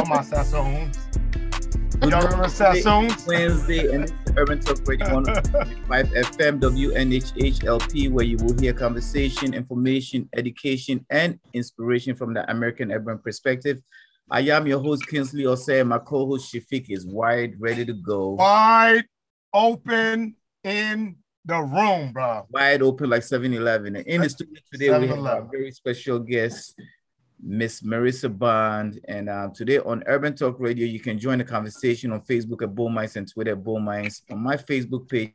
on my sassoons. Y'all remember sassoons? Wednesday, and Urban Talk Radio 105 FM WNHHLP, where you will hear conversation, information, education, and inspiration from the American urban perspective. I am your host, Kinsley Osei. My co-host Shafiq is wide, ready to go. Wide open in the room, bro. Wide open like 7-Eleven. In the studio today, we have a very special guest, Miss Maritza Bond. And uh, today on Urban Talk Radio, you can join the conversation on Facebook at Bull Minds and Twitter at Bull Minds. On my Facebook page,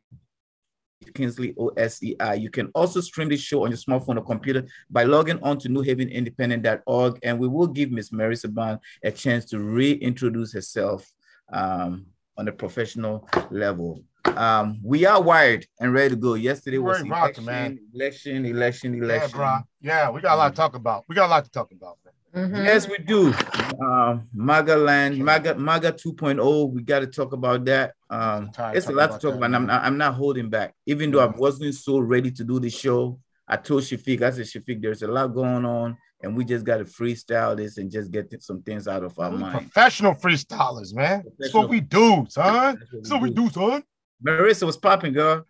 Kinsley OSEI. You can also stream this show on your smartphone or computer by logging on to newhavenindependent.org. And we will give Miss Maritza Bond a chance to reintroduce herself um, on a professional level. Um, we are wired and ready to go. Yesterday was We're rocking, election, man. election, election, Yeah, bro. Yeah, we got a lot to talk about. We got a lot to talk about, man. Mhm. Yes, we do. Um, MAGA land, MAGA, MAGA 2.0. We got to talk about that. Um, it's a lot to talk that, about. And I'm not, I'm not holding back. Even though I wasn't so ready to do the show, I told Shafiq, I said, Shafiq, there's a lot going on, and we just got to freestyle this and just get some things out of our We mind. professional freestylers, man. That's what we do, son. That's what we do, son. Maritza was popping, girl.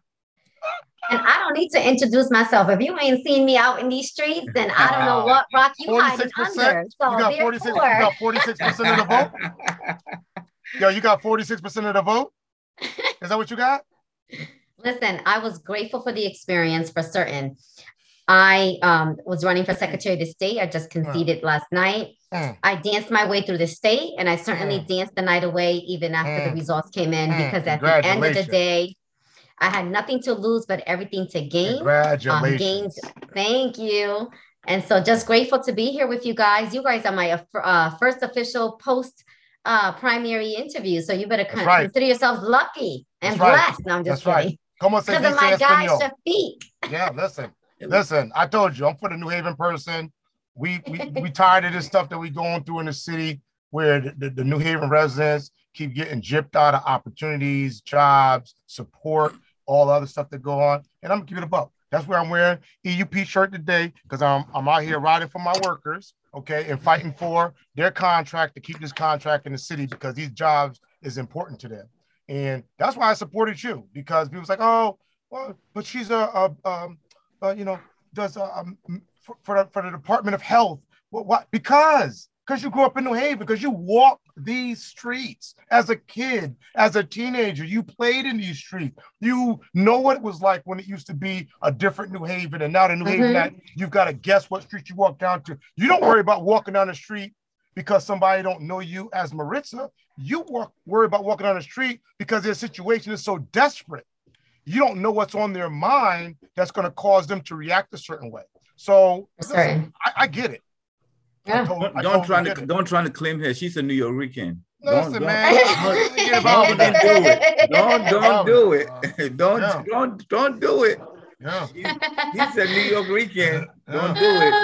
And I don't need to introduce myself. If you ain't seen me out in these streets, then I don't know what rock you hiding under. So You got 46, you got 46% of the vote. Yo, you got 46% of the vote? Is that what you got? listen, I was grateful for the experience for certain. I um, was running for Secretary of State. I just conceded last night. Mm. I danced my way through the state, and I certainly danced the night away even after the Mm. results came in Mm. because at the end of the day, I had nothing to lose but everything to gain. Um, Congratulations. gains. Thank you. And so just grateful to be here with you guys. You guys are my uh, uh, first official post uh, primary interview. So you better con- right. consider yourselves lucky and That's right. blessed. No, I'm just That's right. kidding. Como se Because of my guy, español? Shafiq. Yeah, listen, listen. I told you, I'm for the New Haven person. We we we tired of this stuff that we going through in the city, where the, the, the New Haven residents keep getting gypped out of opportunities, jobs, support, all the other stuff that go on. And I'm gonna keep it above. That's where I'm wearing EUP shirt today because I'm I'm out here riding for my workers, okay, and fighting for their contract to keep this contract in the city because these jobs is important to them. And that's why I supported you because people's like, oh, well, but she's a, a um, uh, you know, does a, for, for, the, for the Department of Health. What? what? Because because you grew up in New Haven, because you walked these streets as a kid, as a teenager, you played in these streets. You know what it was like when it used to be a different New Haven, and now the New Haven Mhm. that you've got to guess what street you walk down to. You don't worry about walking down the street because somebody don't know you as Maritza. You work, worry about walking down the street because their situation is so desperate. You don't know what's on their mind that's going to cause them to react a certain way. So For listen. I, I get it. I Yeah. totally- Don't, I don't try to it. don't try to claim her. She's a New Yorker. Listen, don't, man. Don't, Forget don't, about that. do it. Don't don't do it. Don't Yeah. don't don't do it. Yeah, He's a New York weekend. Don't do it.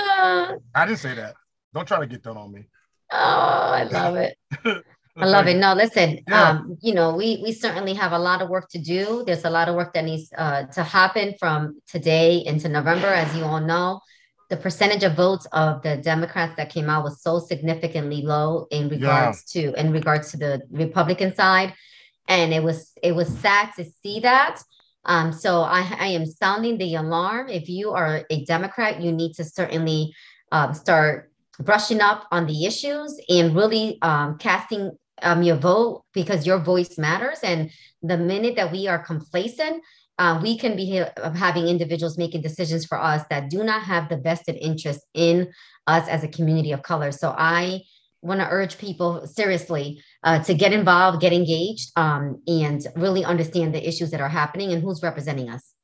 I didn't say that. Don't try to get that on me. Oh, I love it. I love it. No, listen, Yeah. um, you know, we we certainly have a lot of work to do. There's a lot of work that needs uh, to happen from today into November, as you all know. The percentage of votes of the Democrats that came out was so significantly low in regards to in regards to the Republican side, and it was it was sad to see that. Um, so I, I am sounding the alarm. If you are a Democrat, you need to certainly um, start brushing up on the issues and really um, casting um, your vote because your voice matters. And the minute that we are complacent, uh, we can be ha- having individuals making decisions for us that do not have the vested interest in us as a community of color. So I want to urge people seriously uh, to get involved, get engaged, um, and really understand the issues that are happening and who's representing us.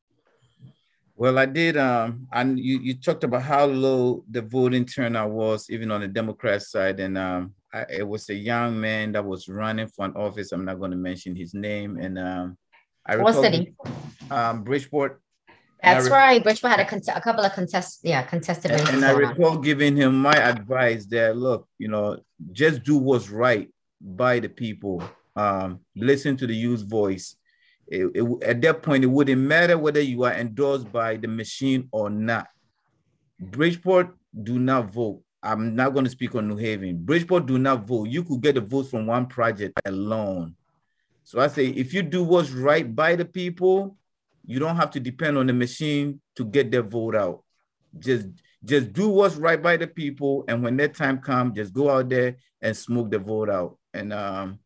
Well, I did. Um, and you, you talked about how low the voting turnout was, even on the Democrat side. And um, I, it was a young man that was running for an office. I'm not going to mention his name. And um, I What recall- city? Um, Bridgeport. That's re- right. Bridgeport had a, cont- a couple of contest, yeah, contested And, and I on. recall giving him my advice that look, you know, just do what's right by the people. Um, listen to the youth voice. it, it, at that point, it wouldn't matter whether you are endorsed by the machine or not. Bridgeport do not vote. I'm not going to speak on New Haven. Bridgeport do not vote. You could get the vote from one project alone. So I say, if you do what's right by the people, you don't have to depend on the machine to get their vote out. Just just do what's right by the people, and when that time comes, just go out there and smoke the vote out. And um,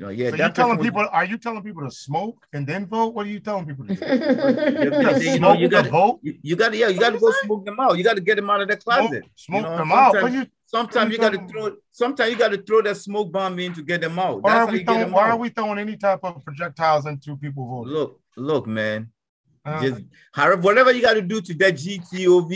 you know, yeah. So you telling people? Are you telling people to smoke and then vote? What are you telling people to do? you, know, you got to vote. You, you got to, yeah, you got to go smoke them out. You got to get them out of the closet. Smoke, smoke you know, them out. You, sometimes you got to throw. Sometimes you got to throw that smoke bomb in to get them out. Why, are we, throwing, why are we throwing any type of projectiles into people voting? Look, look, man. Uh, Just however, whatever you got to do to that GTOV,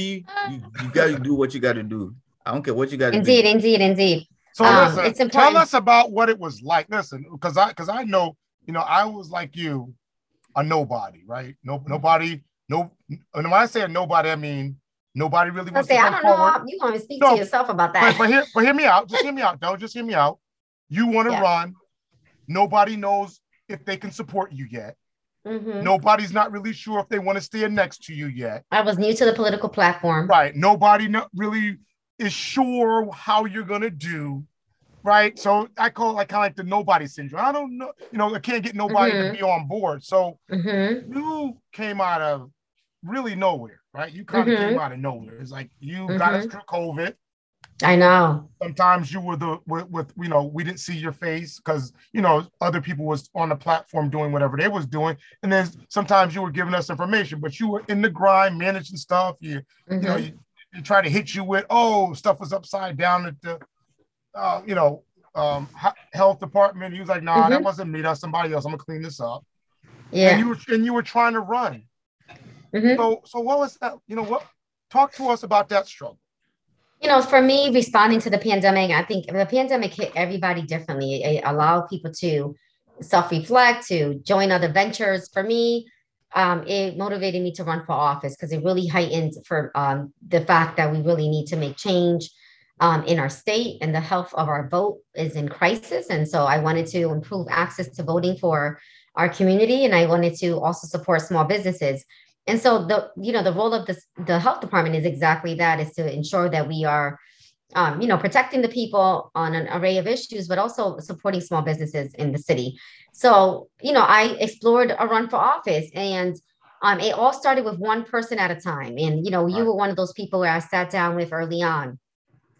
you, you got to do what you got to do. I don't care what you got to do. Indeed, indeed, indeed. So um, listen, tell us about what it was like. Listen, because I because I know, you know, I was like you, a nobody, right? No, nobody, no. And when I say a nobody, I mean nobody really wants say, to come I don't forward. know. You want to speak no, to yourself about that? But, but hear, but hear me out. Just hear me out. Don't just hear me out. You want to yeah. run. Nobody knows if they can support you yet. Mm-hmm. Nobody's not really sure if they want to stand next to you yet. I was new to the political platform. Right. Nobody not really is sure how you're gonna do, right? So I call it like kind of like the nobody syndrome. I don't know, you know, I can't get nobody mm-hmm. to be on board. So mm-hmm. you came out of really nowhere, right? You kind of mm-hmm. came out of nowhere. It's like you got us mm-hmm. through COVID. I know. Sometimes you were the with, with you know we didn't see your face because you know other people was on the platform doing whatever they was doing, and then sometimes you were giving us information, but you were in the grind managing stuff. You you know you, they try to hit you with, oh, stuff was upside down at the, uh, you know, um, health department. He was like, nah, mm-hmm. that wasn't me. That's somebody else. I'm gonna clean this up. Yeah. And you were and you were trying to run. Mm-hmm. So so what was that? You know what? Talk to us about that struggle. You know, for me, responding to the pandemic, I think the pandemic hit everybody differently. It allowed people to self-reflect, to join other ventures. For me, um, it motivated me to run for office because it really heightened for um, the fact that we really need to make change um, in our state and the health of our vote is in crisis. And so I wanted to improve access to voting for our community, and I wanted to also support small businesses. And so the you know the role of the the health department is exactly that: is to ensure that we are um, you know, protecting the people on an array of issues, but also supporting small businesses in the city. So, you know, I explored a run for office and um, it all started with one person at a time. And, you know, you were one of those people where I sat down with early on.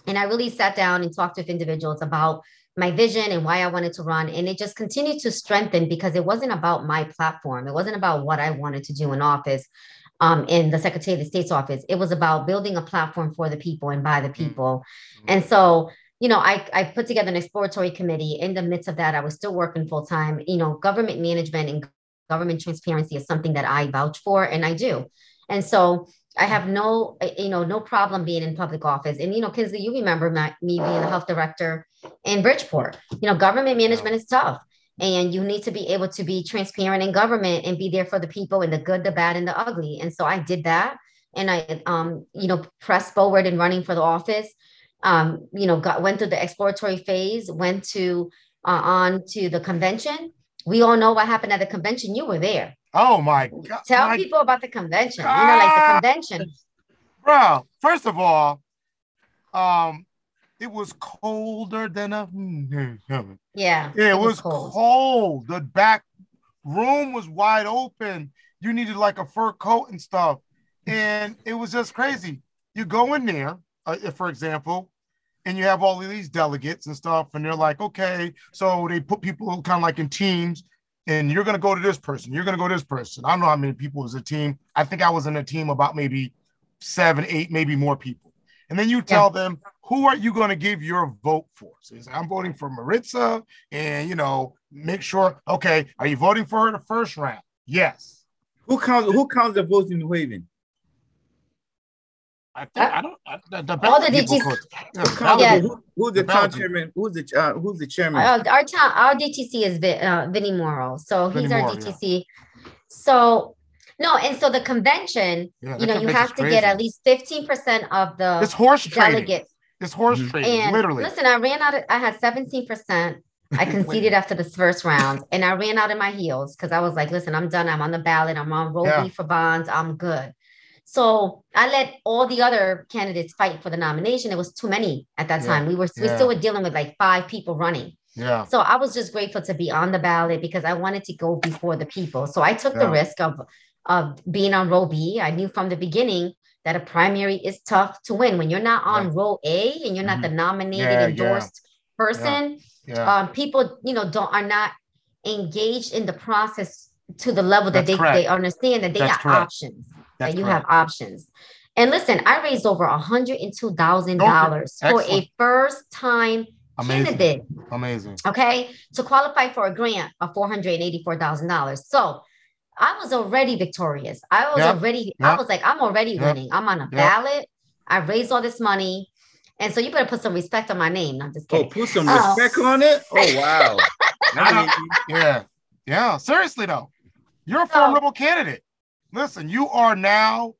And I really sat down and talked with individuals about my vision and why I wanted to run. And it just continued to strengthen because it wasn't about my platform. It wasn't about what I wanted to do in office um, in the Secretary of the State's office. It was about building a platform for the people and by the mm-hmm. people. Mm-hmm. And so, you know, I, I put together an exploratory committee. In the midst of that, I was still working full time. You know, government management and government transparency is something that I vouch for, and I do. And so I have no, you know, no problem being in public office. And you know, Kinsley, you remember my, me being the health director in Bridgeport. You know, government management is tough and you need to be able to be transparent in government and be there for the people and the good the bad and the ugly. And so i did that. And i um you know pressed forward in running for the office. Um you know got went through the exploratory phase went to uh, on to the convention. We all know what happened at the convention. You were there. Oh my god tell my people about the convention. God. you know like the convention. Bro first of all um it was colder than a yeah. It, it was, was cold. cold. The back room was wide open. You needed like a fur coat and stuff, and it was just crazy. You go in there, uh, if, for example, and you have all of these delegates and stuff, and they're like, okay, so they put people kind of like in teams, and you're gonna go to this person, you're gonna go to this person. I don't know how many people was a team. I think I was in a team about maybe seven, eight, maybe more people. And then you tell yeah. them who are you going to give your vote for? So I'm voting for Maritza, and you know, make sure. Okay, are you voting for her in the first round? Yes. Who counts? Who counts the votes in New Haven? I think I don't. I, the, the all the DTC. Yeah. yeah. Who, who's the, the town chairman? Who's the uh, who's the chairman? Uh, our town, our DTC is uh, Vinny Mauro, so Vinny he's our DTC. Yeah. So no, and so the convention, yeah, you know, you have to crazy. get at least 15% of the it's horse delegates. Trading. It's horse mm-hmm. trading, and literally. Listen, I ran out of, I had 17%. I conceded after the first round and I ran out of my heels because I was like, listen, I'm done. I'm on the ballot. I'm on roll Yeah. B for bonds. I'm good. So I let all the other candidates fight for the nomination. It was too many at that Yeah. time. We were we still were dealing with like five people running. Yeah. So I was just grateful to be on the ballot because I wanted to go before the people. So I took the risk of of being on row B. I knew from the beginning that a primary is tough to win when you're not on row A and you're not the nominated Yeah, yeah. endorsed person. Yeah. Um, people, you know, don't are not engaged in the process to the level that they, correct. they understand that they That's got correct. options. That's that you correct. have options. And listen, I raised over hundred and two thousand dollars for a first time Amazing. candidate. Amazing. Okay, to qualify for a grant of four hundred and eighty-four thousand dollars. So I was already victorious. I was Yep, already, I was like, I'm already yep, winning. I'm on a ballot. I raised all this money. And so you better put some respect on my name. No, I'm just kidding. Oh, put some Oh. respect on it. Oh wow. I mean, Yeah. Yeah. Seriously though, you're a So- formidable candidate. Listen, you are now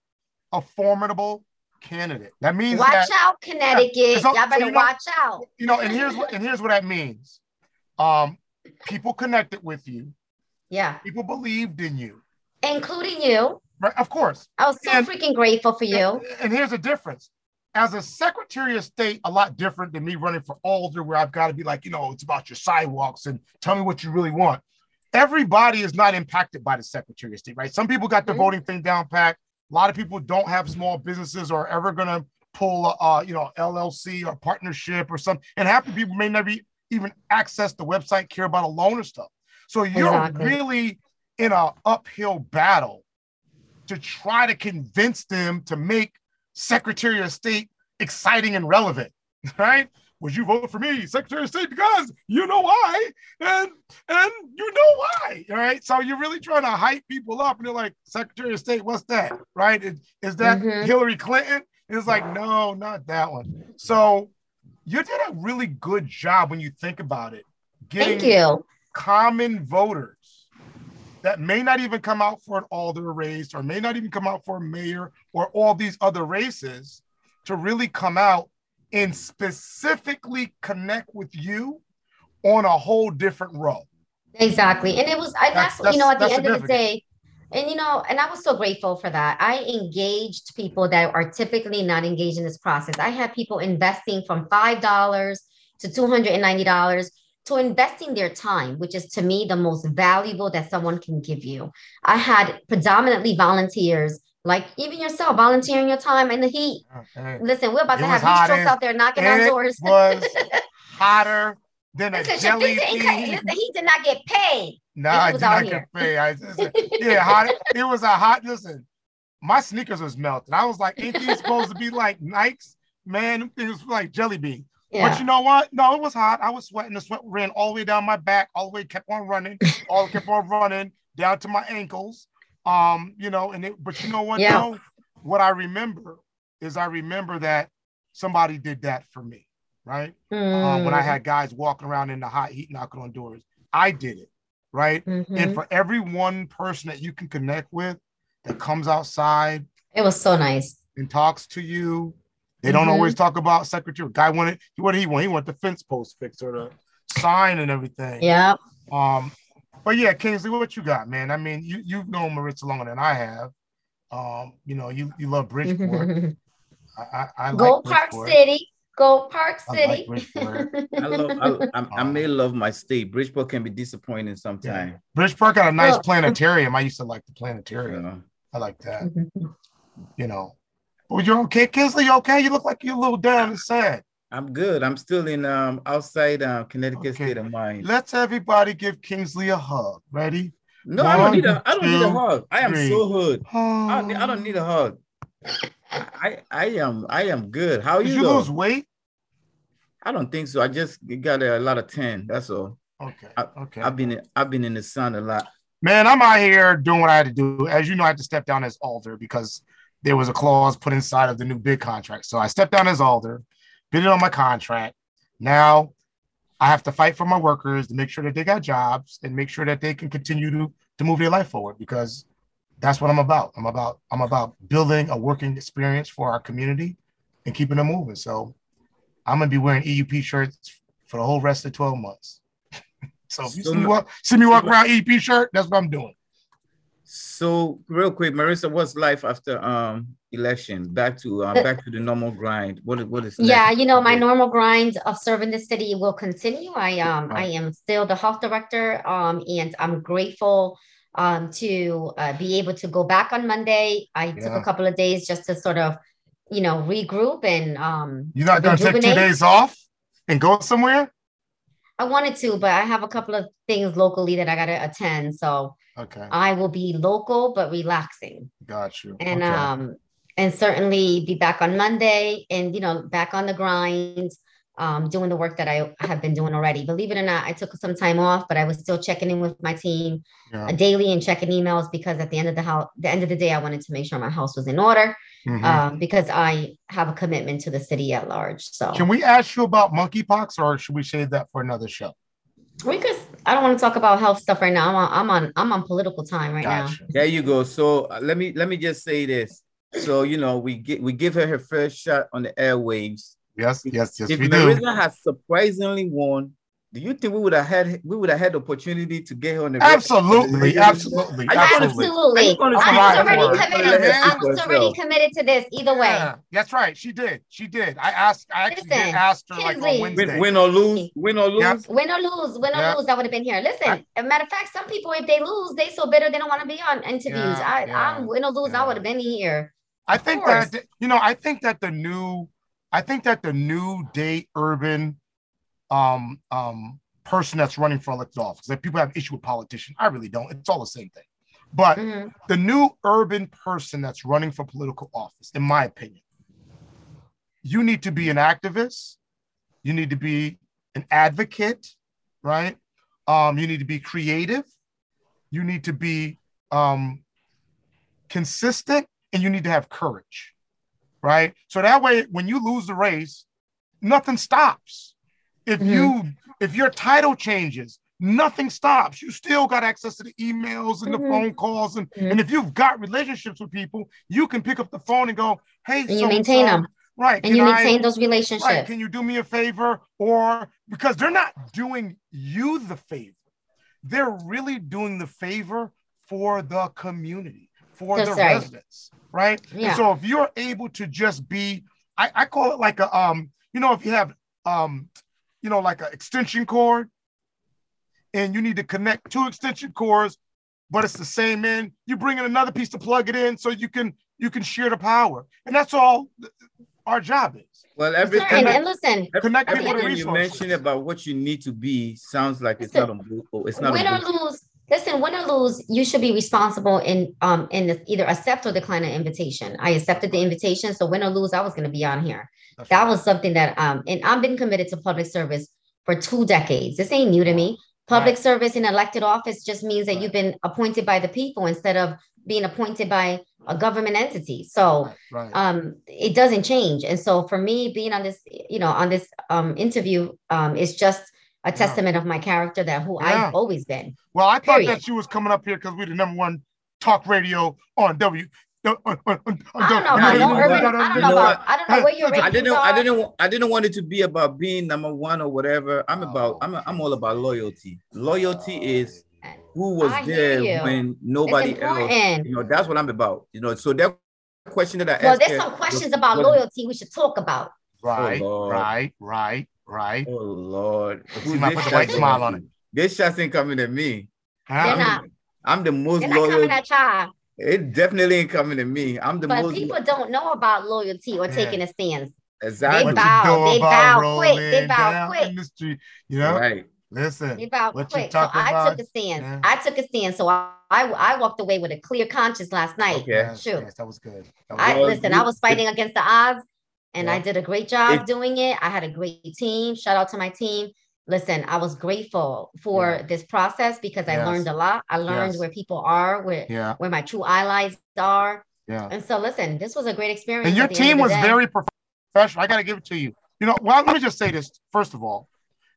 a formidable candidate. That means watch that out, Connecticut. So- Y'all so better you know- watch out. you know, and here's what and here's what that means. Um, people connected with you. Yeah, People believed in you. including you. Right? Of course. I was so And- freaking grateful for you. And, and here's the difference. As a Secretary of State, a lot different than me running for Alder, where I've got to be like, you know, it's about your sidewalks and tell me what you really want. Everybody is not impacted by the Secretary of State, right? Some people got the Mhm. voting thing down pat. A lot of people don't have small businesses or are ever gonna pull, a, uh, you know, LLC or partnership or something. And half the people may never even access the website, care about a loan or stuff. So you're Exactly. really in a uphill battle to try to convince them to make Secretary of State exciting and relevant, right? Would you vote for me, Secretary of State, because you know why, and and you know why, right? So you're really trying to hype people up, and they're like, Secretary of State, what's that, right? Is, is that Mhm. Hillary Clinton? It's like, no, not that one. So you did a really good job when you think about it, getting Thank you. Common voters that may not even come out for an alder race or may not even come out for a mayor or all these other races to really come out and specifically connect with you on a whole different row. Exactly. And it was, I, That's- that's, you know, at the end of the day, and you know, and I was so grateful for that. I engaged people that are typically not engaged in this process. I had people investing from $5 to $290 to investing their time, which is to me the most valuable that someone can give you. I had predominantly volunteers, like even yourself, volunteering your time in the heat. Oh, hey, Listen, we're about It to have heat strokes out there knocking on it doors. was hotter than a Listen, jelly bean. listen, he did not get paid. No, he I did not here. get paid. I, listen, yeah, hot. It was a hot. Listen, my sneakers was melting. I was like, ain't these supposed to be like Nikes? Man, them things was like jelly bean. Yeah. But you know what? No, it was hot. I was sweating. The sweat ran all the way down my back, all the way kept on running, all kept on running down to my ankles. Um, you know, and it, but you know what? Yeah. though? What I remember is I remember that somebody did that for me, right? Um, when I Mm, had guys walking around in the hot heat knocking on doors, I did it, right? mhm. And for every one person that you can connect with that comes outside It was so nice. and talks to you, they don't Mhm. always talk about secretary. Guy wanted what did he want? He wanted the fence post fixed or the sign and everything. Yeah. Um, but yeah, Kingsley, what you got, man? I mean, you you've known Maritza longer than I have. Um, you know, you you love Bridgeport. I, I, I like Go Park Bridgeport. City. Go Park I City. like I love. I, I, I may love my state. Bridgeport can be disappointing sometimes. Bridgeport got a nice Well- planetarium. I used to like the planetarium. know. I like that. You know. But you're okay, Kingsley. You okay? You look like you're a little down and sad. I'm good. I'm still in um outside um Connecticut Okay. state of mind. Let's everybody give Kingsley a hug. Ready? No, I don't need a. I don't need a hug. I am three. so good. I don't, need, I don't need a hug. I I am I am good. How are you? you though? lose weight? I don't think so. I just got a lot of tan. That's all. Okay. I- okay. I've been in, I've been in the sun a lot. Man, I'm out here doing what I had to do. As you know, I had to step down as alder because there was a clause put inside of the new bid contract. So I stepped down as alder, bid it on my contract. Now I have to fight for my workers to make sure that they got jobs and make sure that they can continue to, to move their life forward because that's what I'm about. I'm about I'm about building a working experience for our community and keeping them moving. So I'm gonna be wearing EUP shirts for the whole rest of 12 months. So if you see me walk, see me walk around EP shirt, that's what I'm doing. So real quick, Maritza, what's life after um election? Back to uh, back to the normal grind. What is what is next? Yeah, you know, my normal grind of serving the city will continue. I um I am still the health director um and I'm grateful um to uh, be able to go back on Monday. I took a couple of days just to sort of, you know, regroup and um You're not gonna take two days off and go somewhere? I wanted to, but I have a couple of things locally that I gotta attend. So Okay, I will be local but relaxing. got you. and Okay. um and certainly be back on Monday and you know back on the grind um doing the work that I have been doing already believe it or not I took some time off but I was still checking in with my team Yeah. uh, daily and checking emails because at the end of the house the end of the day I wanted to make sure my house was in order Mhm. um because I have a commitment to the city at large so Can we ask you about monkeypox or should we save that for another show? We could I don't want to talk about health stuff right now I'm on I'm on, I'm on political time right now There you go. So uh, let me let me just say this. So you know we get we give her her first shot on the airwaves. Yes, yes, yes, if we do. Marissa has surprisingly won, do you think we would have had we would have had the opportunity to get her on the Absolutely, absolutely, I just wanna- absolutely. absolutely I just wanna I was already committed Let her I speak was already committed to this either way Yeah, that's right. She did. She did. I asked. I actually did ask her like on Wednesday. Win, win or lose, win or lose. Yep. Win or lose, win or Yeah. lose, I would have been here. Listen, I- as a matter of fact, some people, if they lose, they so bitter they don't want to be on interviews. Yeah, I, yeah, I'm win or lose, yeah. I would have been here. I think that you know. I think that the new. I think that the new day urban, um, um, person that's running for elected office. That people have issue with politicians. I really don't. It's all the same thing. But Mhm. the new urban person that's running for political office, in my opinion, you need to be an activist. You need to be an advocate, right? Um, you need to be creative. You need to be um, consistent, and you need to have courage, right? So that way, when you lose the race, nothing stops. If Mhm. you if your title changes, nothing stops. You still got access to the emails and the Mhm. phone calls, and Mhm. and if you've got relationships with people, you can pick up the phone and go, "Hey, And you maintain 'em. right? And you I- maintain those Right. relationships. Can you do me a favor? Or because they're not doing you the favor, they're really doing the favor for the community, for That's the right. residents, right? Yeah. And so if you're able to just be, I, I call it like a um, you know, if you have um, you know, like an extension cord, and you need to connect two extension cords, but it's the same end, you bring in another piece to plug it in so you can you can share the power. And that's all our job is. Well, Sure, everything and, and listen, Connect people with everything you resources. mentioned about what you need to be sounds like it's not a bu- it's not win a or bu- lose, listen, win or lose, you should be responsible in um in the, either accept or decline an invitation. I accepted the invitation, so win or lose, I was going to be on here. That's That right. was something that um and I've been committed to public service for two decades. This ain't new to me. Public Right. service in elected office just means that Right. you've been appointed by the people instead of being appointed by a government entity. So Right, right. um it doesn't change. And so for me being on this, you know, on this um interview um is just a testament of my character that who Yeah. I've always been. well, I thought that she was coming up here because we're the number one talk radio on W. On, on, on, on, I don't know no, about you no urban. I don't You know know about what? I don't know where your I didn't I didn't I didn't want it to be about being number one or whatever. I'm oh. about I'm I'm all about loyalty. Loyalty is who was I there when nobody else. You know, that's what I'm about. You know, so that question that I Well, asked. there's her some was- questions about loyalty we should talk about. Right, oh, Lord. right, right, right. Oh Lord. See, Who my put the white smile on to? This shots ain't coming to me. They're Huh? not. I'm the most They're not loyal. coming at y'all. It definitely ain't coming to me. I'm the most, But most people don't know about loyalty or Yeah. taking a stance. exactly What bow, you do they about bow quick, they bow quick. in the street? You know, right. listen. They bow What you quick. So talking I took a stance. Yeah. I took a stance. So I, I I walked away with a clear conscience last night. Okay. Yes, Shoot. yes, that was good. That was I good. Listen, I was fighting against the odds and I did a great job If- doing it. I had a great team. Shout out to my team. Listen, I was grateful for Yeah. this process because I Yes. learned a lot. I learned Yes. where people are, where yeah, where my true allies are. yeah. And so listen, this was a great experience. And your at the end team was day. very professional. I got to give it to you. You know, well, let me just say this first of all.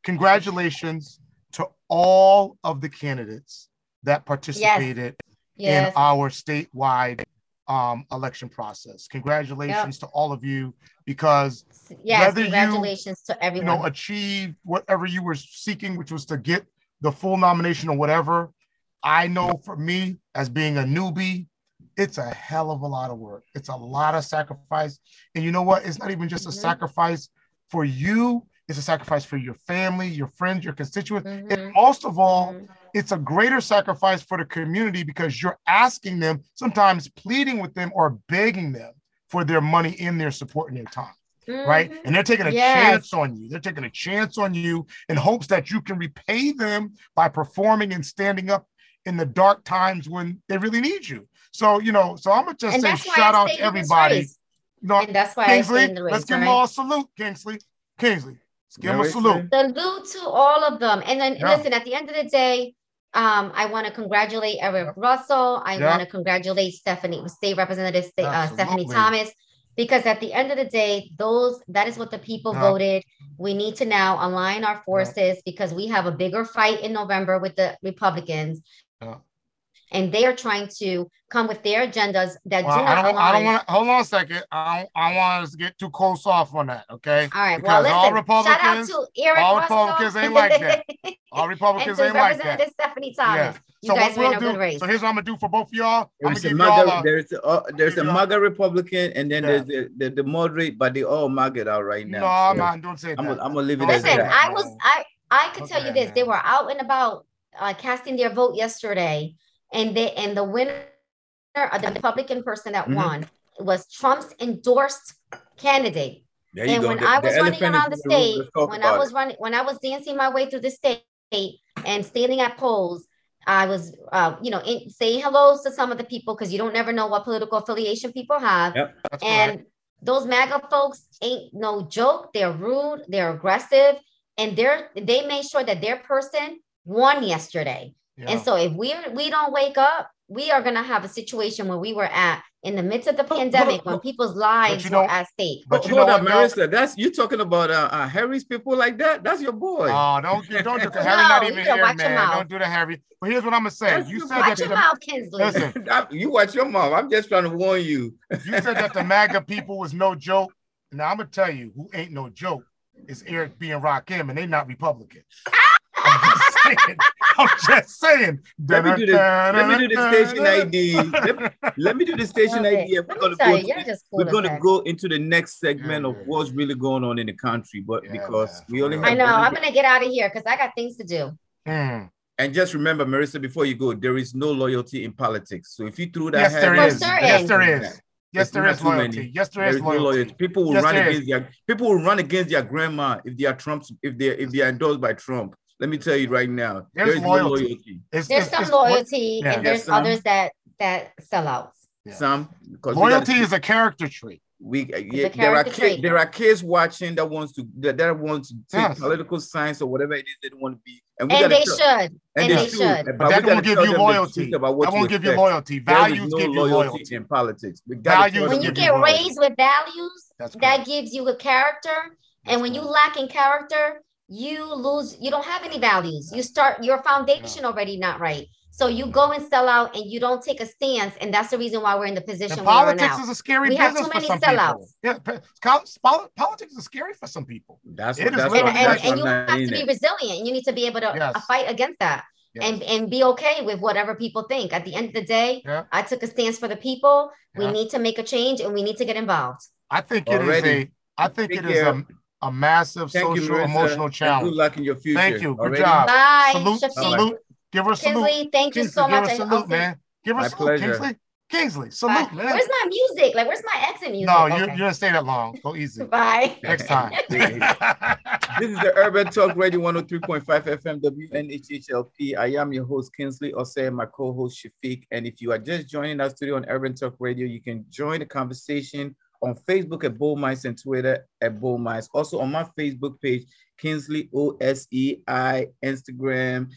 Congratulations to all of the candidates that participated in yes. our statewide um, election process. Congratulations to all of you because Yes, whether you, congratulations to you know achieve whatever you were seeking, which was to get the full nomination or whatever, I know for me as being a newbie, it's a hell of a lot of work. It's a lot of sacrifice. And you know what? It's not even just a Mhm. sacrifice for you, it's a sacrifice for your family, your friends, your constituents. Mhm. And most of all, Mhm. It's a greater sacrifice for the community because you're asking them, sometimes pleading with them or begging them for their money in their support and their time, right? Mhm. And they're taking a Yes. chance on you. They're taking a chance on you in hopes that you can repay them by performing and standing up in the dark times when they really need you. So, you know, so I'm gonna just And say shout out to everybody. race. You know, And that's why Kingsley, stayed in the race. let's give them all a salute, Kingsley. Kingsley, let's give them a salute. Salute to all of them. And then Yeah. listen, at the end of the day, um, I want to congratulate Erick Russell. I Yeah. want to congratulate Stephanie, State Representative uh, Stephanie Thomas, because at the end of the day, those that is what the people Yeah. voted. We need to now align our forces because we have a bigger fight in November with the Republicans. Yeah. And they are trying to come with their agendas that Well, do I not don't, I don't want to hold on a second. I don't, I want us to get too close off on that. Okay. All right. because Well, all listen. Shout out Republicans- to Eric all Republicans ain't like that. All Republicans ain't like that. Representative Stephanie Thomas. Yeah. You So guys what we'll do, race. so here's what I'm gonna do for both of y'all. I'm gonna There's a give y'all MAGA, a, there's a, uh, there's a MAGA Republican, and then Yeah. there's the, the, the moderate, but they all MAGA out right now. no, now. I'm So not. Don't say that. I'm gonna I'm gonna leave it Don't as Listen, that. I was I I could tell you Okay, this. They were out and about uh, casting their vote yesterday, and they and the winner, uh, the Republican person that Mhm. won, was Trump's endorsed candidate. There you And go. when The- I was running around the state, when I was running, when I was dancing my way through the state and standing at polls, I was, uh, you know, in, saying hello to some of the people because you don't never know what political affiliation people have. Yep. And those MAGA folks ain't no joke. They're rude. They're aggressive, and they're they made sure that their person won yesterday. Yeah. And so if we we don't wake up, we are gonna have a situation where we were at in the midst of the But- pandemic but- when people's lives you were at stake. but you Hold know up. Maritza. That's you talking about uh, uh Harry's people like that. That's your boy. Oh, don't do- don't do the Harry. Not even you here, watch your man. mouth. Don't do the Harry. But here's what I'm gonna say. That's You said Watch that your the, mouth, Kinsley. listen. You watch your mouth. I'm just trying to warn you. you said that the MAGA people was no joke. Now I'm gonna tell you who ain't no joke is Eric B and Rakim, and they're not Republican. I'm just saying. I'm just saying. Let me do the let me do the station ID. Let me, let me do the station Okay, ID. We're gonna tell go to you're just cool we're gonna go into the next segment Yeah, of what's really going on in the country, but Yeah, because man, we only have I know. I'm gonna get out of here because I got things to do. Mm. And just remember, Maritza, before you go, there is no loyalty in politics. So if you threw that Yes, hat there in, For is. Yes, there is. Yes, It's there not is too loyalty. many. Yes, there There is is loyalty. loyalty. People will Yes, run there is. against their people will run against their grandma if they are Trump's if they if they are endorsed by Trump. Let me tell you right now, There's there is loyalty. no loyalty. It's, There's it's- some it's- loyalty, yeah. and there's Yes, some. others that that sell out. Yeah. Some because we gotta Loyalty is a character trait. we uh, a yeah, there are kids trait. there are kids watching that wants to that, that wants to take Yes. political science or whatever it is they want to be, and we And they tell- should. And they should, should. but But that won't give you loyalty. truth about what That won't give you expect. loyalty. Values no give you loyalty loyalty. in politics. We Values When you give you get raised with values, that gives you a character. And when you lack in character, you lose, you don't have any values. You start your foundation already not right. So you go and sell out and you don't take a stance. And that's the reason why we're in the position And we are politics now. is a scary We have business too for many some sellouts. people. Yeah, pe- col- pol- politics is scary for some people. That's It that's literally and, and, and you have to be it. resilient. You need to be able to uh, Yes. fight against that and, and be okay with whatever people think. At the end of the day, Yeah. I took a stance for the people. We need to make a change and we need to get involved. I think it is Already. a. I think Take it is care. a, a massive Thank you, social Maritza, emotional and challenge. Good luck in your future. Thank you. Good Already? job. Bye. Salute, Shafiq. salute. Give her a salute. Kinsley, thank you Kingsley, so give much. her a I- salute, man. Give her My a salute, pleasure. Kingsley. Kingsley, Bye. salute, man. Where's my music? Like, where's my exit music? No, you, Okay. you didn't stay that long. Go easy. Bye. Next time. This is the Urban Talk Radio 103.5 FM WNHHLP. I am your host, Kinsley Osei, my co-host Shafiq. And if you are just joining us today on Urban Talk Radio, you can join the conversation on Facebook at Bull Mice and Twitter at Bull Mice. Also on my Facebook page, Kinsley O-S-E-I, Instagram,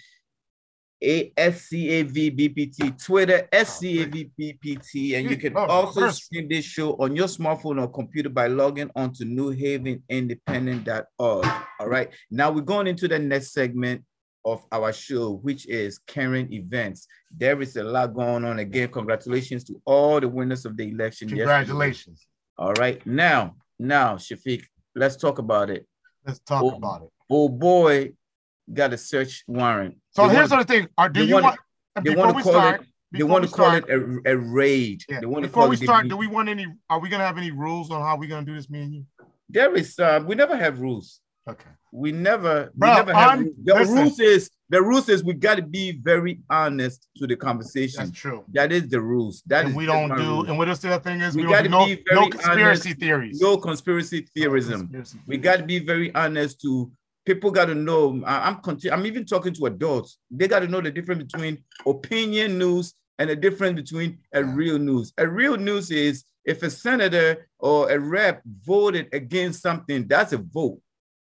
A-S-C-A-V-B-P-T, Twitter, S-C-A-V-B-P-T. And you can Oh, also stream this show on your smartphone or computer by logging on to newhavenindependent.org. All right. Now we're going into the next segment of our show, which is current events. There is a lot going on. Again, congratulations to all the winners of the election. yesterday. All right. Now, now, Shafiq, let's talk about it. Let's talk Oh. about it. Oh boy, got a search warrant. So They here's want- the thing: Are do they you wanna- want? they want to call start, it. They want to call start- it a, a raid. Yeah. They want to Before call we start, do we want any? Are we gonna have any rules on how we're gonna do this? Me and you. There is. Uh, we never have rules. Okay. We never. Bruh, we never have. The listen. rules is the rules is we got to be very honest to the conversation. That's true. That is the rules. That and is we don't do. rules. And what else the other thing is? We We, don't gotta do no, be no very conspiracy theories. no conspiracy theorism. Conspiracy We got to be very honest to people. Got to know. I- I'm conti- I'm even talking to adults. They got to know the difference between opinion news and the difference between a real news. A real news is if a senator or a rep voted against something, that's a vote.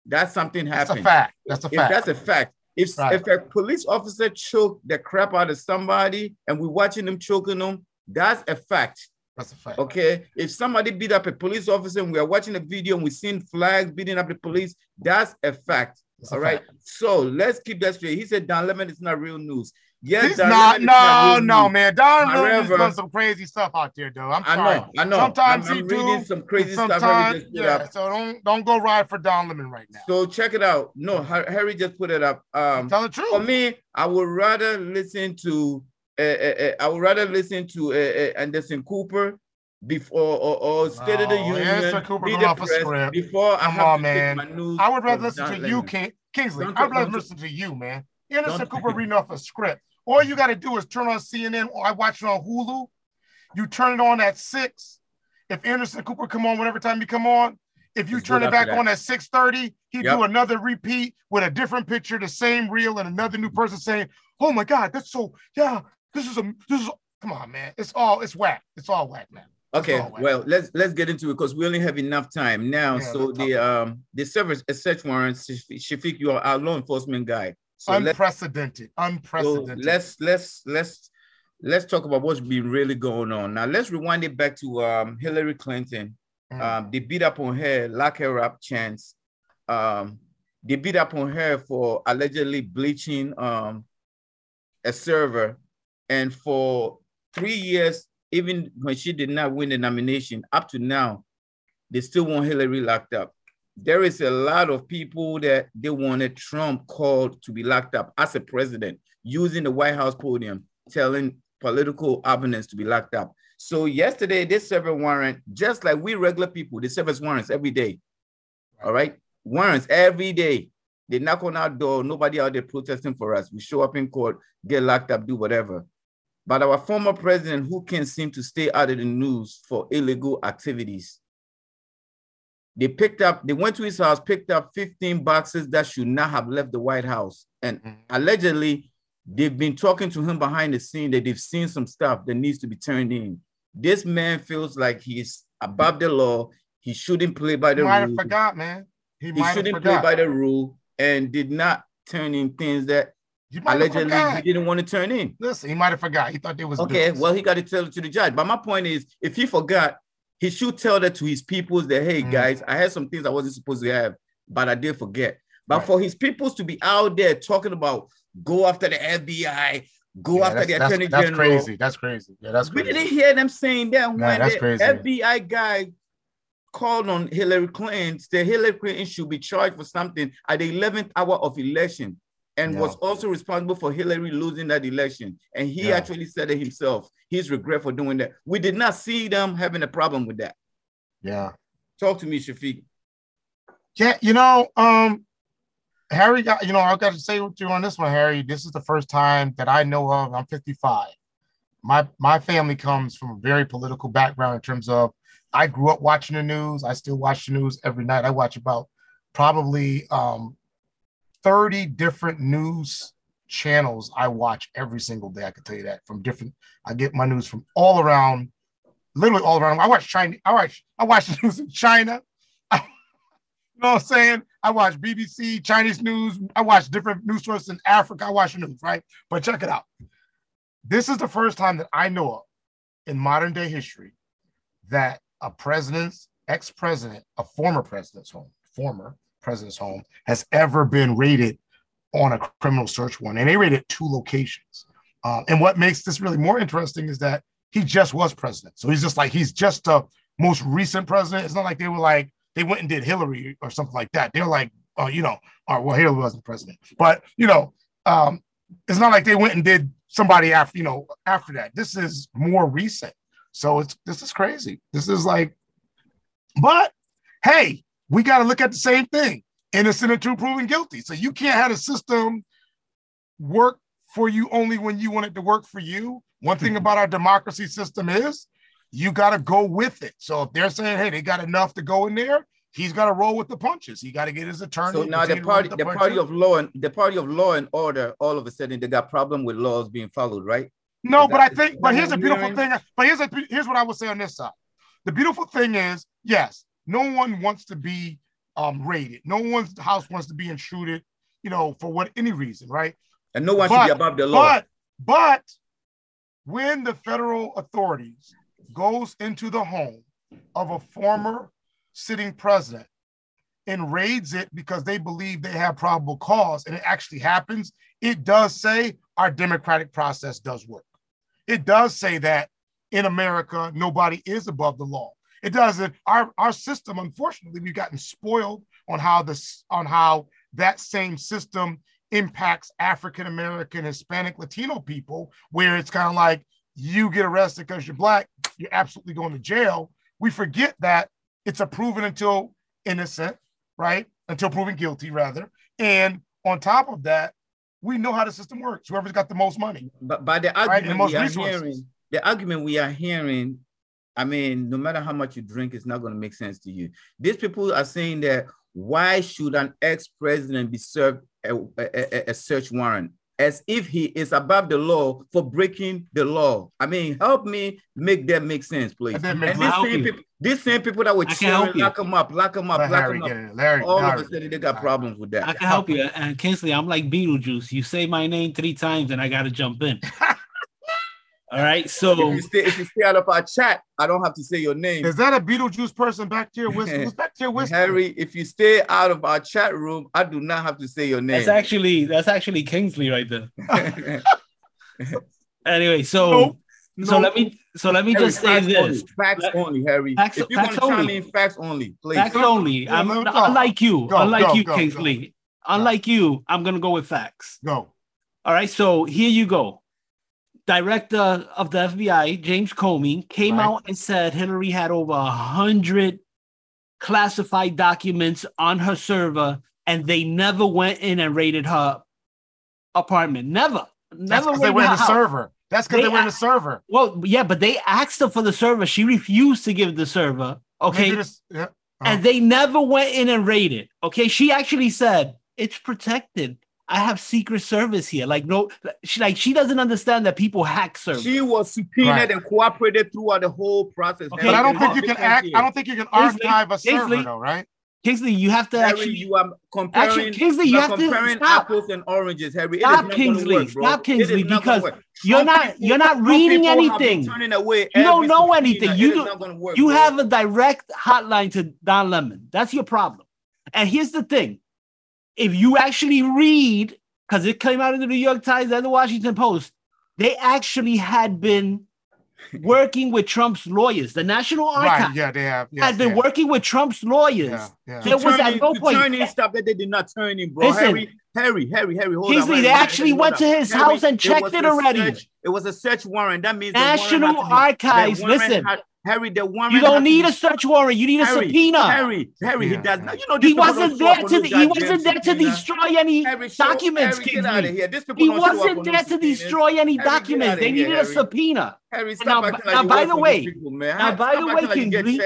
That's something happened. That's a fact. That's a If fact. that's a fact. If, Right. if a police officer choked the crap out of somebody and we're watching them choking them, that's a fact. That's a fact. Okay. If somebody beat up a police officer and we are watching a video and we're seeing flags beating up the police, that's a fact. That's a All right. fact. So let's keep that straight. He said Don Lemon is not real news. Yes, He's not. No, no, man. Don However- doing some crazy stuff out there, though. I'm I sorry. know, I know. Sometimes I'm, he I'm do, reading some crazy stuff Harry yeah. up. So don't don't go ride for Don Lemon right now. So check it out. No, Harry just put it up. Um, Tell the truth. for me, I would rather listen to uh, uh, I would rather listen to uh, Anderson Cooper before or, or State of the No, Union. Anderson Cooper be the a press script. Before I have on, man. take my news. I would rather listen Don to you, King, Kingsley. Don't- I would rather listen to you, man. Anderson Cooper reading off a script. All you got to do is turn on CNN or I watch it on Hulu. You turn it on at six. If Anderson Cooper come on whatever time you come on, if you It's turn it back on at 6:30, he Yep. do another repeat with a different picture, the same reel, and another new person saying, "Oh my God, that's so yeah, this is a this is come on, man. It's all it's whack. It's all whack, man. Okay, well let's let's get into it because we only have enough time now. Yeah, so the um the service a search warrant, Shafiq, Shafiq, you are our law enforcement guy. So let's Unprecedented, So unprecedented. let's let's let's let's talk about what's been really going on. Now let's rewind it back to um, Hillary Clinton. Mm. Um, they beat up on her, lock her up, chance. Um, they beat up on her for allegedly bleaching um, a server, and for three years, even when she did not win the nomination, up to now, they still want Hillary locked up. There is a lot of people that they wanted Trump called to be locked up as a president, using the White House podium, telling political opponents to be locked up. So yesterday they served a warrant, just like we regular people, they serve us warrants every day. All right, warrants every day. They knock on our door, nobody out there protesting for us. We show up in court, get locked up, do whatever. But our former president, who can't seem to stay out of the news for illegal activities, they picked up, they went to his house, picked up 15 boxes that should not have left the White House. And Mhm. allegedly, they've been talking to him behind the scene that they've seen some stuff that needs to be turned in. This man feels like he's above the law. He shouldn't play by the might rules. forgot, man. He, He shouldn't play by the rule and did not turn in things that He might have allegedly forgot. he didn't want to turn in. Listen, he might have forgot. He thought they was Okay, business. well, he got to tell it to the judge. But my point is, if he forgot, he should tell that to his peoples that, hey, Mm. guys, I had some things I wasn't supposed to have, but I did forget. But Right. for his peoples to be out there talking about go after the FBI, go Yeah, after the attorney that's general. That's crazy. That's crazy. Yeah, that's crazy. We didn't hear them saying that when the crazy. FBI guy called on Hillary Clinton, said Hillary Clinton should be charged for something at the 11th hour of election and was also responsible for Hillary losing that election. And he actually said it himself, his regret for doing that. We did not see them having a problem with that. Yeah. Talk to me, Shafiq. Yeah, you know, um, Harry got, you know, I got to say with you on this one, Harry. This is the first time that I know of. I'm 55. My my family comes from a very political background in terms of I grew up watching the news. I still watch the news every night. I watch about probably um 30 different news channels I watch every single day. I can tell you that from different, I get my news from all around, literally all around. I watch China, I watch, I watch the news in China. You know what I'm saying? I watch BBC, Chinese news. I watch different news sources in Africa. I watch the news, right? But check it out. This is the first time that I know of in modern day history that a president's ex-president, a former president's home, former president's home, has ever been raided on a criminal search warrant. And they raided two locations. Um, and what makes this really more interesting is that he just was president. So he's just like, he's just the most recent president. It's not like they were like, they went and did Hillary or something like that. They're like uh, you know, or well, Hillary wasn't president, but you know, um, it's not like they went and did somebody after, you know, after that. This is more recent. So it's this is crazy. This is like, but hey, we got to look at the same thing. Innocent until proven guilty. So you can't have a system work for you only when you want it to work for you. One thing about our democracy system is you got to go with it. So if they're saying, hey, they got enough to go in there, he's got to roll with the punches. He got to get his attorney. So now the party, the, the party of law and the party of law and order, all of a sudden they got problem with laws being followed, right? No, but I think, but here's a beautiful thing. But here's a here's what I would say on this side. The beautiful thing is, yes, no one wants to be um raided. No one's house wants to be intruded, you know, for what any reason, right? And no one but, should be above the law. But but when the federal authorities goes into the home of a former sitting president and raids it because they believe they have probable cause and it actually happens, it does say our democratic process does work. It does say that in America, nobody is above the law. It doesn't. Our, our system, unfortunately, we've gotten spoiled on how this on how that same system impacts African American, Hispanic, Latino people, where it's kind of like you get arrested because you're black, you're absolutely going to jail. We forget that it's a proven until innocent, right? Until proven guilty, rather. And on top of that, we know how the system works. Whoever's got the most money. But by the argument right? we are hearing, the argument we are hearing, I mean, no matter how much you drink, it's not going to make sense to you. These people are saying that why should an ex-president be served a, a, a, search warrant? As if he is above the law for breaking the law. I mean, help me make that make sense, please. And, these, same people, these same people that were cheering, lock them up, lock them up, Let lock Harry them up. Larry, all Larry. of a sudden they got problems with that. I can help you. And Kingsley, I'm like Beetlejuice. You say my name three times and I got to jump in. All right. So if you, stay, if you stay out of our chat, I don't have to say your name. Is that a Beetlejuice person back there? Who's back there whispering? Harry, if you stay out of our chat room, I do not have to say your name. That's actually that's actually Kingsley right there. anyway, so nope. so let me so let me Harry, just say this: only. facts let, only, Harry. Facts, if you facts want to chime in, facts only, please. Facts only. I'm, go. unlike you, go, unlike go, you, Kingsley. Unlike you, I'm gonna go with facts. Go. All right. So here you go director of the FBI, James Comey, came right. out and said Hillary had over a hundred classified documents on her server, and they never went in and raided her apartment. Never, never. they were in the house. server. That's because they, they, were in the server. Well, yeah, but they asked her for the server. She refused to give the server. Okay. Just, yeah. oh. And they never went in and raided. Okay. She actually said it's protected. I have Secret Service here. Like no, she like she doesn't understand that people hack servers. She was subpoenaed right. and cooperated throughout the whole process. Okay, but I don't think you can act. I don't think you can archive a server though, right? Kingsley, you have to Harry, actually. You are comparing. Actually, Kingsley, you, you have comparing to stop. apples and oranges, Harry. Stop, Kingsley. Work, stop, Kingsley, because you're not you're not reading anything. Turning away you don't know anything. You do, work, You bro. have a direct hotline to Don Lemon. That's your problem. And here's the thing: if you actually read, because it came out in the New York Times and the Washington Post, they actually had been working with Trump's lawyers. The National Archives right, yeah, they have, yes, had been working with Trump's lawyers. Yeah, yeah. There was at no point. Turning stuff that they did not turn in, bro. Listen, Harry, Harry, Harry, Harry. Hold Kingsley, on, they actually went to his Harry, house and checked it, already. Search, it was a search warrant. That means National Archives. Listen, had, Harry, the warrant. You don't need a search warrant. You need a Harry, subpoena. Harry, Harry, yeah. he does not. You know, he wasn't there to. He wasn't there to destroy any Harry, documents. Harry, get out of here. This he wasn't there to destroy any documents. They needed a subpoena. Harry, stop now, now by the way, people, now by the way, Kingsley,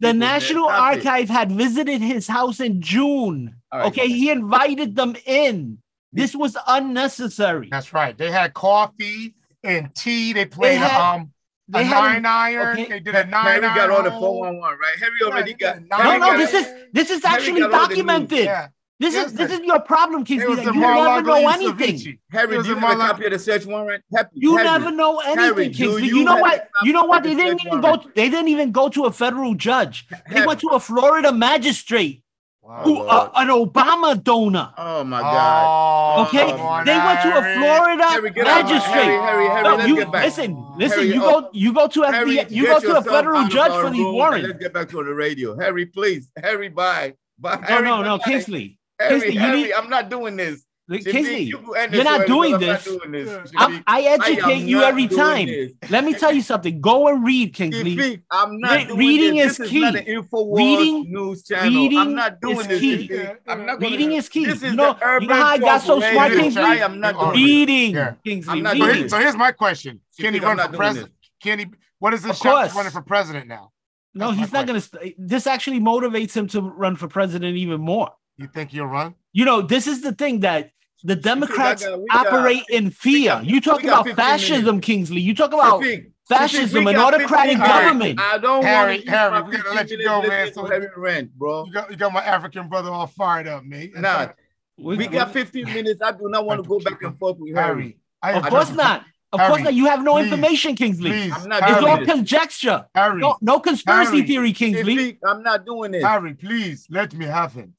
the National Archive had visited his house in June. Okay, he invited them in. This was unnecessary. That's right. They had coffee and tea. They played um they a nine iron. Okay. They did a nine Harry got all the 411, right? Harry already got. No, no, this is this is actually documented. Yeah. This is this is your problem, Kingsley. You never know anything. Harry, do you have a copy of the search warrant? Happy, you Harry, never know anything, Harry, Kingsley. You, you know what? You know what? They didn't even warrant. go. They didn't even go to a federal judge. They went to a Florida magistrate. Wow, who, uh, an Obama donor. Oh my God! Oh, okay, on, they went to a Florida Harry, magistrate. Harry, Harry, Harry, no, you, listen, listen. Harry, you oh, go, you go to FBI, you go to a federal judge for these warrants. Let's get back to the radio, Harry. Please, Harry, bye, bye. No, Harry, no, no, bye. Kingsley. Harry, Harry, need, I'm not doing this. Kingsley, you are not doing this. Doing this. I, I, educate I you every time. This. Let me tell you something. Go and read, Kingsley. I'm not Re- reading this. is key. Is reading news channel. Reading I'm not doing is this. Key. I'm not reading is key. This is you know, you know how I got so smart, Kingsley. I am not doing reading, yeah. Kingsley. Not reading. So here's my question: Can he run for president? Can he? What is this shot running for president now? No, he's not going to. This actually motivates him to run for president even more. You think he'll run? You know, this is the thing that the Democrats got, operate got, in fear. Got, you talk about fascism, minutes. Kingsley. You talk about fascism and autocratic government. I don't Harry, want Harry, we gotta let you go, man. So heavy rent, bro. You got, you got my African brother all fired up, mate. Nah, we, we got 15 minutes. I do not want to go back and forth with Harry. Harry. of course not. Of Harry, course not. You have no please, information, Kingsley. Please, I'm not it's all conjecture. Harry, no, no conspiracy Harry, theory, Kingsley. I'm not doing this. Harry, please let me have him.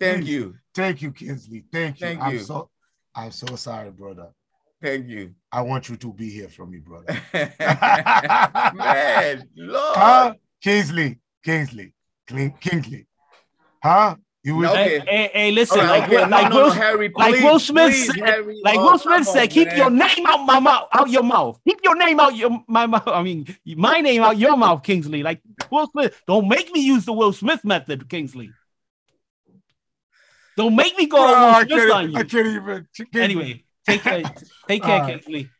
Thank you. Thank you, Kingsley. Thank you. Thank I'm you. so I'm so sorry, brother. Thank you. I want you to be here for me, brother. Man, Lord. Huh? Kingsley, Kingsley, Kingsley. Huh? You was, okay. hey, hey, hey, listen, right, like, okay. like, no, Will, no, Harry, please, like Will Smith please, said, Harry, like oh, Will Smith said, on, keep man. your name out my mouth, out your mouth. Keep your name out your my mouth. I mean, my name out your mouth, Kingsley. Like Will Smith, don't make me use the Will Smith method, Kingsley. Don't make me go Bro, I can't, on you. I can't even. Can't anyway, take care. Take care, uh, Kingsley.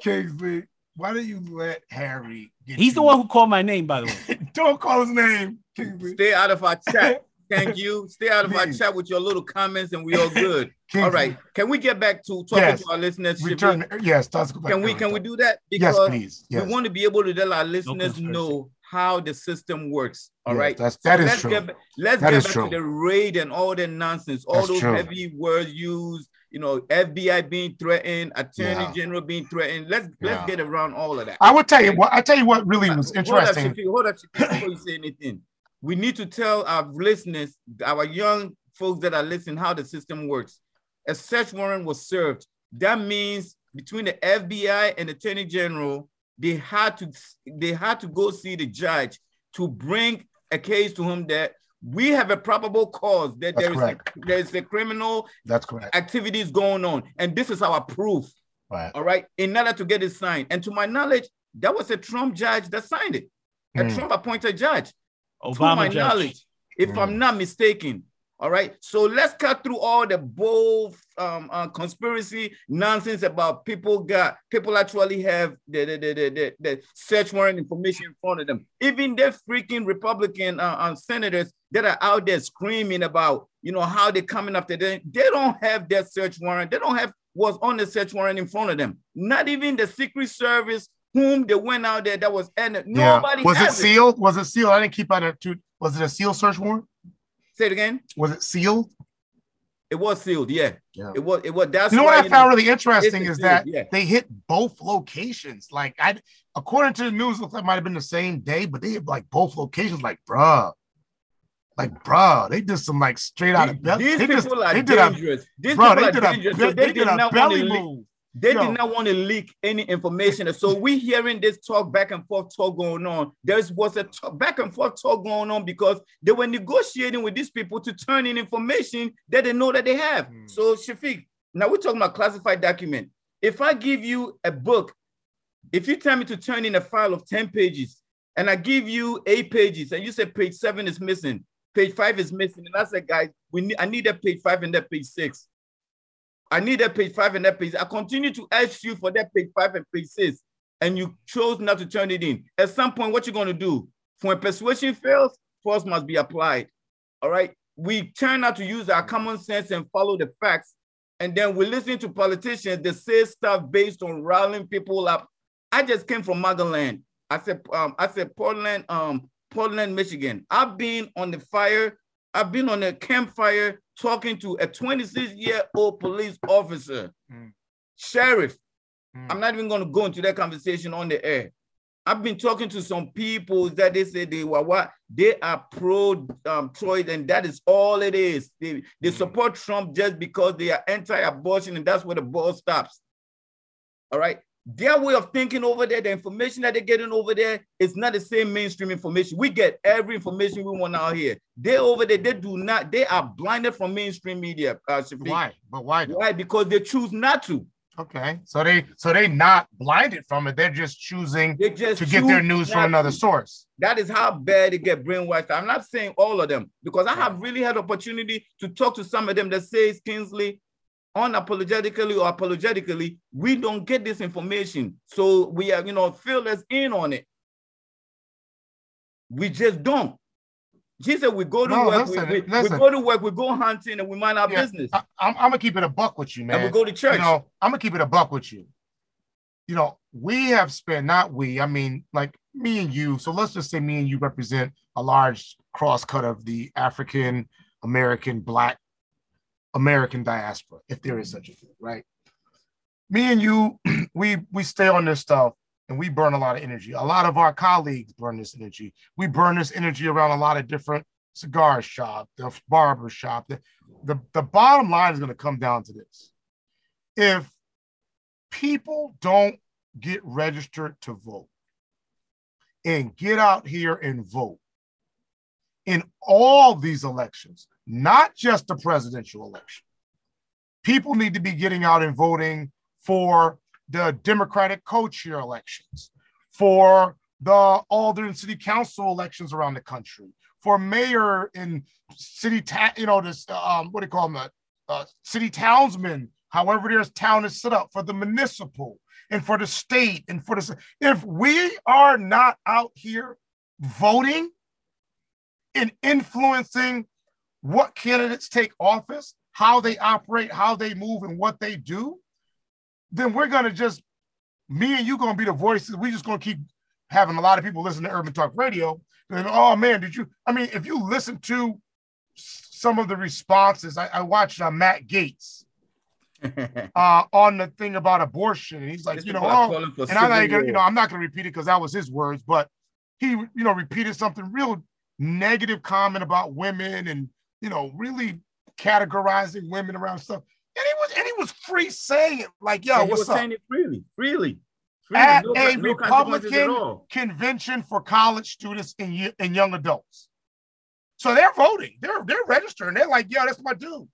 Kingsley, why don't you let Harry? He's you? the one who called my name, by the way. Don't call his name. Kingsley. Stay out of our chat. Thank you. Stay out of Please. our chat with your little comments, and we all good. Kingsley. All right. Can we get back to talking yes. to our listeners? Return. Yes. Can we? Can we do that? Because yes, please. Yes. we want to be able to let our listeners no know how the system works. All yes, right, that's that so is let's true. Get, let's that get back true. to the raid and all the nonsense, all that's those true. heavy words used. You know, FBI being threatened, Attorney yeah. General being threatened. Let's yeah. let's get around all of that. I will tell you what I tell you what really uh, was interesting. Hold up, Shafiq, hold up Shafiq, before you say anything. We need to tell our listeners, our young folks that are listening, how the system works. A search warrant was served. That means between the FBI and Attorney General, they had to they had to go see the judge to bring a case to him that we have a probable cause that there is, a, there is a criminal that's correct. activities going on. And this is our proof. Right. All right? In order to get it signed. And to my knowledge that was a trump judge that signed it. A mm. trump appointed judge. Obama to my judge. knowledge if mm. i'm not mistaken all right. So let's cut through all the bold um, uh, conspiracy nonsense about people got people actually have the the, the, the, the search warrant information in front of them. Even the freaking Republican uh, uh, senators that are out there screaming about you know how they're coming after them. They don't have their search warrant. They don't have what's on the search warrant in front of them. Not even the Secret Service whom they went out there that was and nobody yeah. was it sealed? Was it sealed? I didn't keep out of was it a sealed search warrant? Say it again. Was it sealed? It was sealed, yeah. yeah. It was. It was. That's you know what I found really interesting is sealed, that yeah. they hit both locations. Like I, according to the news, looks like might have been the same day, but they hit like both locations. Like, bruh, like, bruh, they did some like straight out of belly. These they people just, are they dangerous. A, these bro, people are dangerous. A, so they, they did, did a belly move. They Yo. did not want to leak any information. So we hearing this talk back and forth talk going on. There was a talk, back and forth talk going on because they were negotiating with these people to turn in information that they know that they have. Mm. So Shafiq, now we're talking about classified document. If I give you a book, if you tell me to turn in a file of 10 pages and I give you eight pages and you say page seven is missing, page five is missing, and I said, guys, we need I need that page five and that page six. I need that page five and that page. I continue to ask you for that page five and page six, and you chose not to turn it in. At some point, what you're going to do? When persuasion fails, force must be applied. All right. We turn out to use our common sense and follow the facts. And then we listen to politicians that say stuff based on riling people up. I just came from Magaland. I said, um, I said Portland, um, Portland, Michigan. I've been on the fire. I've been on a campfire talking to a 26 year old police officer, mm. sheriff. Mm. I'm not even going to go into that conversation on the air. I've been talking to some people that they say they were what they are pro um, Troy, and that is all it is. They, they mm. support Trump just because they are anti-abortion, and that's where the ball stops. All right. Their way of thinking over there, the information that they're getting over there is not the same mainstream information. We get every information we want out here. They over there, they do not, they are blinded from mainstream media. Uh, why? But why? Why? Because they choose not to. Okay, so they so they not blinded from it. They're just choosing they just to get their news from another source. That is how bad they get brainwashed. I'm not saying all of them because I have really had opportunity to talk to some of them that says Kingsley, unapologetically or apologetically, we don't get this information. So we are, you know, fill us in on it. We just don't. Jesus, we go to no, work, listen, we, we, we, go to work, we go hunting, and we mind our yeah, business. I, am gonna keep it a buck with you, man. And we go to church. You know, I'm gonna keep it a buck with you. You know, we have spent, not we, I mean, like me and you. So let's just say me and you represent a large cross cut of the African American Black American diaspora, if there is such a thing, right? Me and you, we we stay on this stuff and we burn a lot of energy. A lot of our colleagues burn this energy. We burn this energy around a lot of different cigar shop, the barber shop. The, the, the bottom line is going to come down to this. If people don't get registered to vote and get out here and vote in all these elections, not just the presidential election, people need to be getting out and voting for the Democratic co-chair elections, for the alder and city council elections around the country, for mayor and city, ta- you know, this um, what do you call them, uh, uh, city townsmen, however their town is set up, for the municipal and for the state and for the. If we are not out here voting and influencing what candidates take office, how they operate, how they move, and what they do, then we're gonna just me and you gonna be the voices. We're just gonna keep having a lot of people listen to Urban Talk Radio. And oh man, did you? I mean, if you listen to some of the responses, I, I watched uh, Matt Gaetz uh, on the thing about abortion, and he's like, you know, oh, and I'm not gonna, you know, I'm not gonna repeat it because that was his words, but he, you know, repeated something real negative comment about women and you know, really categorizing women around stuff and he was and he was free saying it like, yo, what's was up? Saying it freely, freely. freely. At no, a no Republican convention for college students and, and young adults. So they're voting, they're they're registering. They're like, yo, that's my dude.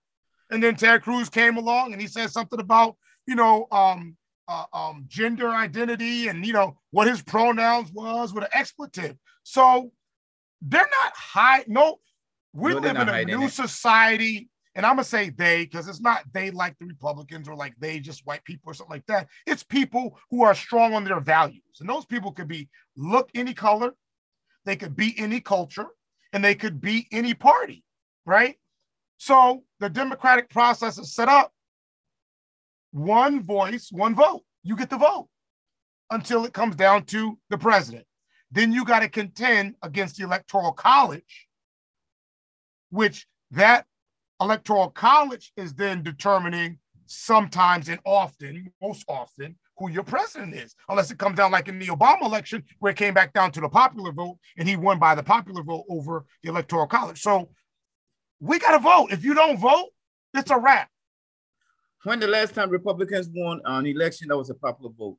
And then Ted Cruz came along and he said something about, you know, um, uh, um, gender identity and you know what his pronouns was with an expletive. So they're not high. No, we no, live in a new society and I'm gonna say they because it's not they like the Republicans or like they just white people or something like that. It's people who are strong on their values, and those people could be look any color, they could be any culture, and they could be any party, right? So the democratic process is set up one voice, one vote. You get the vote until it comes down to the president. Then you got to contend against the electoral college, which that electoral college is then determining sometimes and often, most often, who your president is, unless it comes down like in the Obama election, where it came back down to the popular vote and he won by the popular vote over the electoral college. So we got to vote. If you don't vote, it's a wrap. When the last time Republicans won an election that was a popular vote?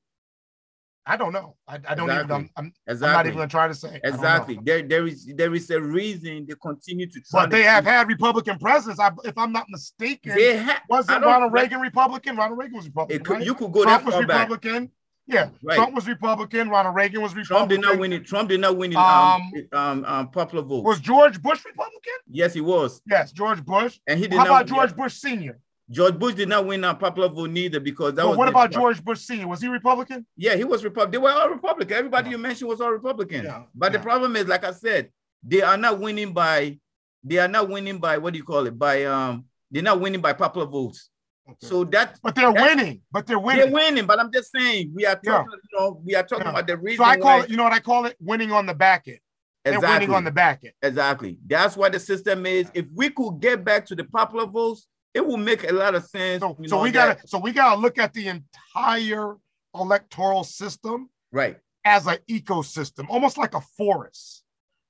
I don't know. I, I don't exactly. even. I'm, I'm, exactly. I'm, not even going to try to say. Exactly. There, there is there is a reason they continue to. Try. But they have had Republican presidents. I, if I'm not mistaken, they ha- wasn't Ronald Reagan Republican? Ronald Reagan was Republican. Could, right? You could go Trump was Republican. Back. Yeah, right. Trump was Republican. Ronald Reagan was Republican. Trump did not win it. Trump did not win it. Um, um, um, um popular vote. Was George Bush Republican? Yes, he was. Yes, George Bush. And he did. How not, about George yeah. Bush Senior? George Bush did not win on popular vote neither because that but was. What about George Bush Senior? Was he Republican? Yeah, he was Republican. They were all Republican. Everybody yeah. you mentioned was all Republican. Yeah. But yeah. the problem is, like I said, they are not winning by. They are not winning by what do you call it? By um, they're not winning by popular votes. Okay. So that, but they're winning. But they're winning. They're winning. But I'm just saying, we are talking. You know, we are talking about the reason. So I call why, it. You know what I call it? Winning on the back end. Exactly. They're winning on the back end. Exactly. That's what the system is. If we could get back to the popular votes, it will make a lot of sense. So, so we got to so we got to look at the entire electoral system, right, as an ecosystem, almost like a forest,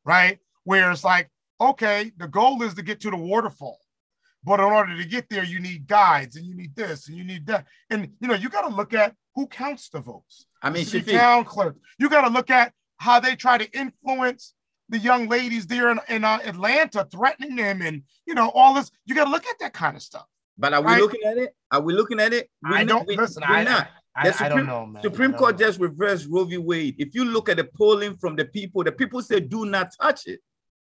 right? Where it's like, okay, the goal is to get to the waterfall, but in order to get there, you need guides and you need this and you need that, and you know you got to look at who counts the votes? I mean, the town clerk. You got to look at how they try to influence the young ladies there in, in uh, Atlanta, threatening them, and you know all this. You got to look at that kind of stuff. But are right? we looking at it? Are we looking at it? We're I don't we, listen. We're I, not. I, Supreme, I, don't know, man. Supreme Court know. just reversed Roe v. Wade. If you look at the polling from the people, the people say do not touch it.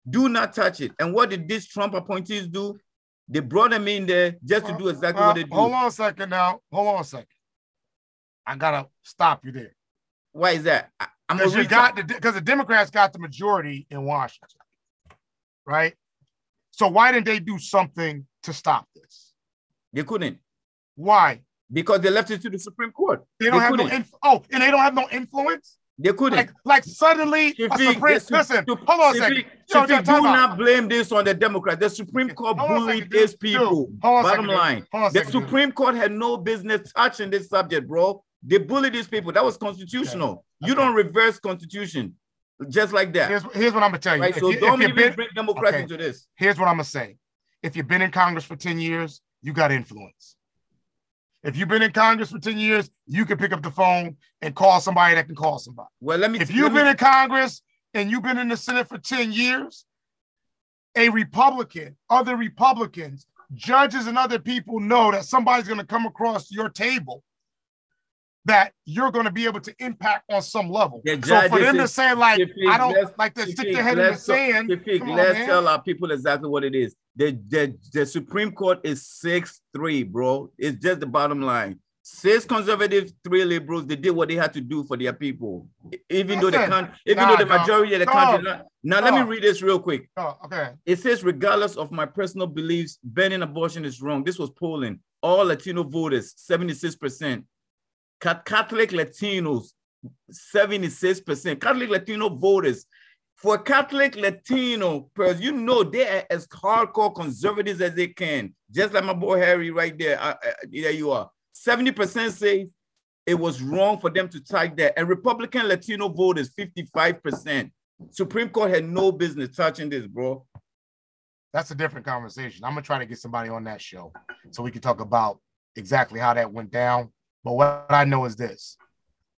Do not touch it. And what did these Trump appointees do? They brought them in there just to do exactly what they do. Hold on a second now. Hold on a second. I gotta stop you there. Why is that? I, am because you got the because the Democrats got the majority in Washington, right? So why didn't they do something to stop this? They couldn't. Why? Because they left it to the Supreme Court. They don't they have couldn't. no inf- oh, and they don't have no influence. They couldn't. Like, like suddenly, Shafiq, Supreme, listen, hold on a second. Shafiq, Shafiq, do not blame this on the Democrats. The Supreme Court bullied these people. Dude, Bottom second, line, the second, Supreme. Court had no business touching this subject, bro. They bullied these people. That was constitutional. Okay. You okay. don't reverse constitution just like that. Here's, here's what I'm gonna tell you. Right, so you, don't even been, bring Democrats okay. into this. Here's what I'm gonna say. If you've been in Congress for 10 years, you got influence. If you've been in Congress for 10 years, you can pick up the phone and call somebody that can call somebody. Well, let me if you've been in Congress and you've been in the Senate for 10 years, a Republican, other Republicans, judges, and other people know that somebody's going to come across your table that you're going to be able to impact on some level. so for them to say like, I don't like to stick their head in the sand. let's tell our people exactly what it is. The, the, the Supreme Court is 6-3, bro. It's just the bottom line. Six conservatives, three liberals, they did what they had to do for their people. Even Listen, though the con- even nah, though the majority no, of the country. No, now no. let me read this real quick. Oh, okay. It says, regardless of my personal beliefs, banning abortion is wrong. This was polling. All Latino voters, 76%. Catholic Latinos, 76%. Catholic Latino voters. For Catholic Latino, you know they are as hardcore conservatives as they can. Just like my boy Harry right there. Uh, uh, there you are. 70% say it was wrong for them to take that. And Republican Latino voters, 55%. Supreme Court had no business touching this, bro. That's a different conversation. I'm gonna try to get somebody on that show so we can talk about exactly how that went down but what I know is this,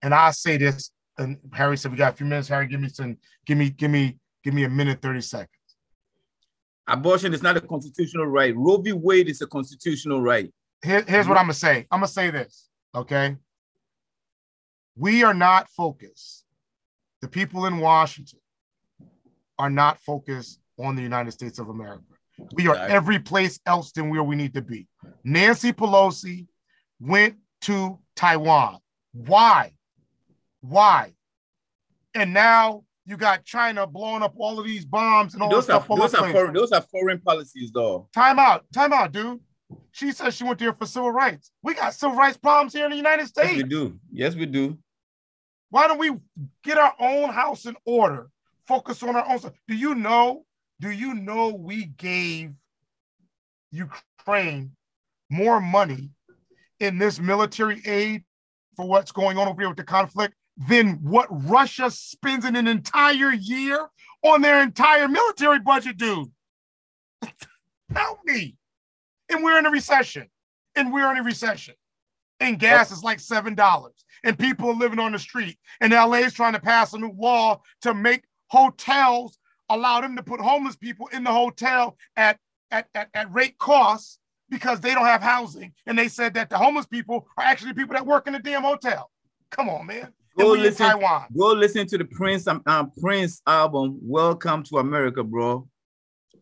and I say this, and Harry said, "We got a few minutes. Harry, give me some, give me, give me, give me a minute, thirty seconds." Abortion is not a constitutional right. Roe v. Wade is a constitutional right. Here, here's what I'm gonna say. I'm gonna say this, okay? We are not focused. The people in Washington are not focused on the United States of America. We are every place else than where we need to be. Nancy Pelosi went to Taiwan. Why? Why? And now you got China blowing up all of these bombs and all those stuff. Are, those, are foreign, those are foreign policies, though. Time out. Time out, dude. She says she went there for civil rights. We got civil rights problems here in the United States. Yes, we do. Yes, we do. Why don't we get our own house in order? Focus on our own stuff. Do you know? Do you know we gave Ukraine more money in this military aid for what's going on over here with the conflict than what Russia spends in an entire year on their entire military budget, dude. Help me. And we're in a recession. And we're in a recession. And gas is like $7. And people are living on the street. And LA is trying to pass a new law to make hotels allow them to put homeless people in the hotel at, at, at, at rate costs because they don't have housing. And they said that the homeless people are actually people that work in the damn hotel. Come on, man. Go listen, Taiwan. go listen to the Prince um, um, Prince album, Welcome to America, bro.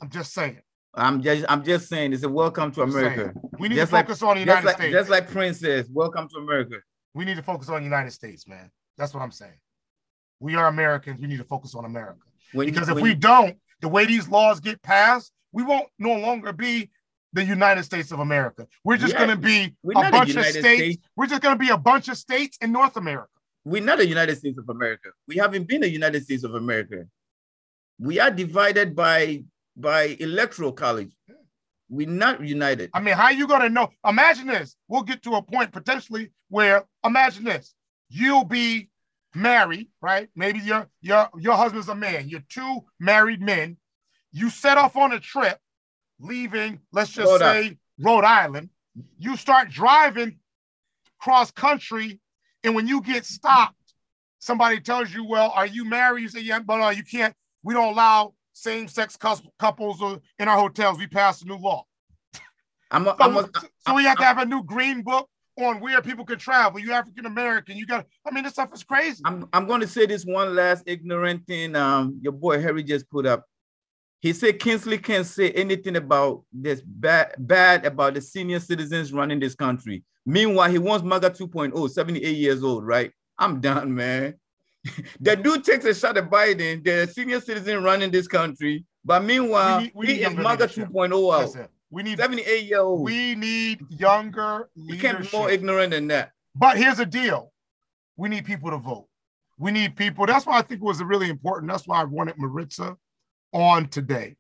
I'm just saying. I'm just I'm just saying it's a welcome to America. We need just to focus like, on the United like, States. Just like Prince says, welcome to America. We need to focus on the United States, man. That's what I'm saying. We are Americans. We need to focus on America. When because you, if we don't, the way these laws get passed, we won't no longer be the United States of America. We're just yeah. going to be a bunch of states. States. We're just going to be a bunch of states in North America. We're not the United States of America. We haven't been the United States of America. We are divided by by electoral college. We're not united. I mean, how you going to know? Imagine this. We'll get to a point potentially where imagine this. You'll be married, right? Maybe your your your husband's a man. You're two married men. You set off on a trip leaving, let's just Rhode say, Rhode Island. You start driving cross country And when you get stopped, somebody tells you, "Well, are you married?" You say, "Yeah, but uh, you can't. We don't allow same-sex couples in our hotels. We passed a new law." I'm a, so, I'm a, so we have to have a new green book on where people can travel. You African American, you got. I mean, this stuff is crazy. I'm I'm going to say this one last ignorant thing. Um, your boy Harry just put up. He said Kingsley can't say anything about this bad bad about the senior citizens running this country. Meanwhile, he wants MAGA 2.0, 78 years old, right? I'm done, man. the dude takes a shot at Biden, the senior citizen running this country. But meanwhile, we need, we he is MAGA 2.0 out. We need 78 year old. We need younger We can't be more ignorant than that. But here's the deal. We need people to vote. We need people. That's why I think it was really important. That's why I wanted Maritza on today.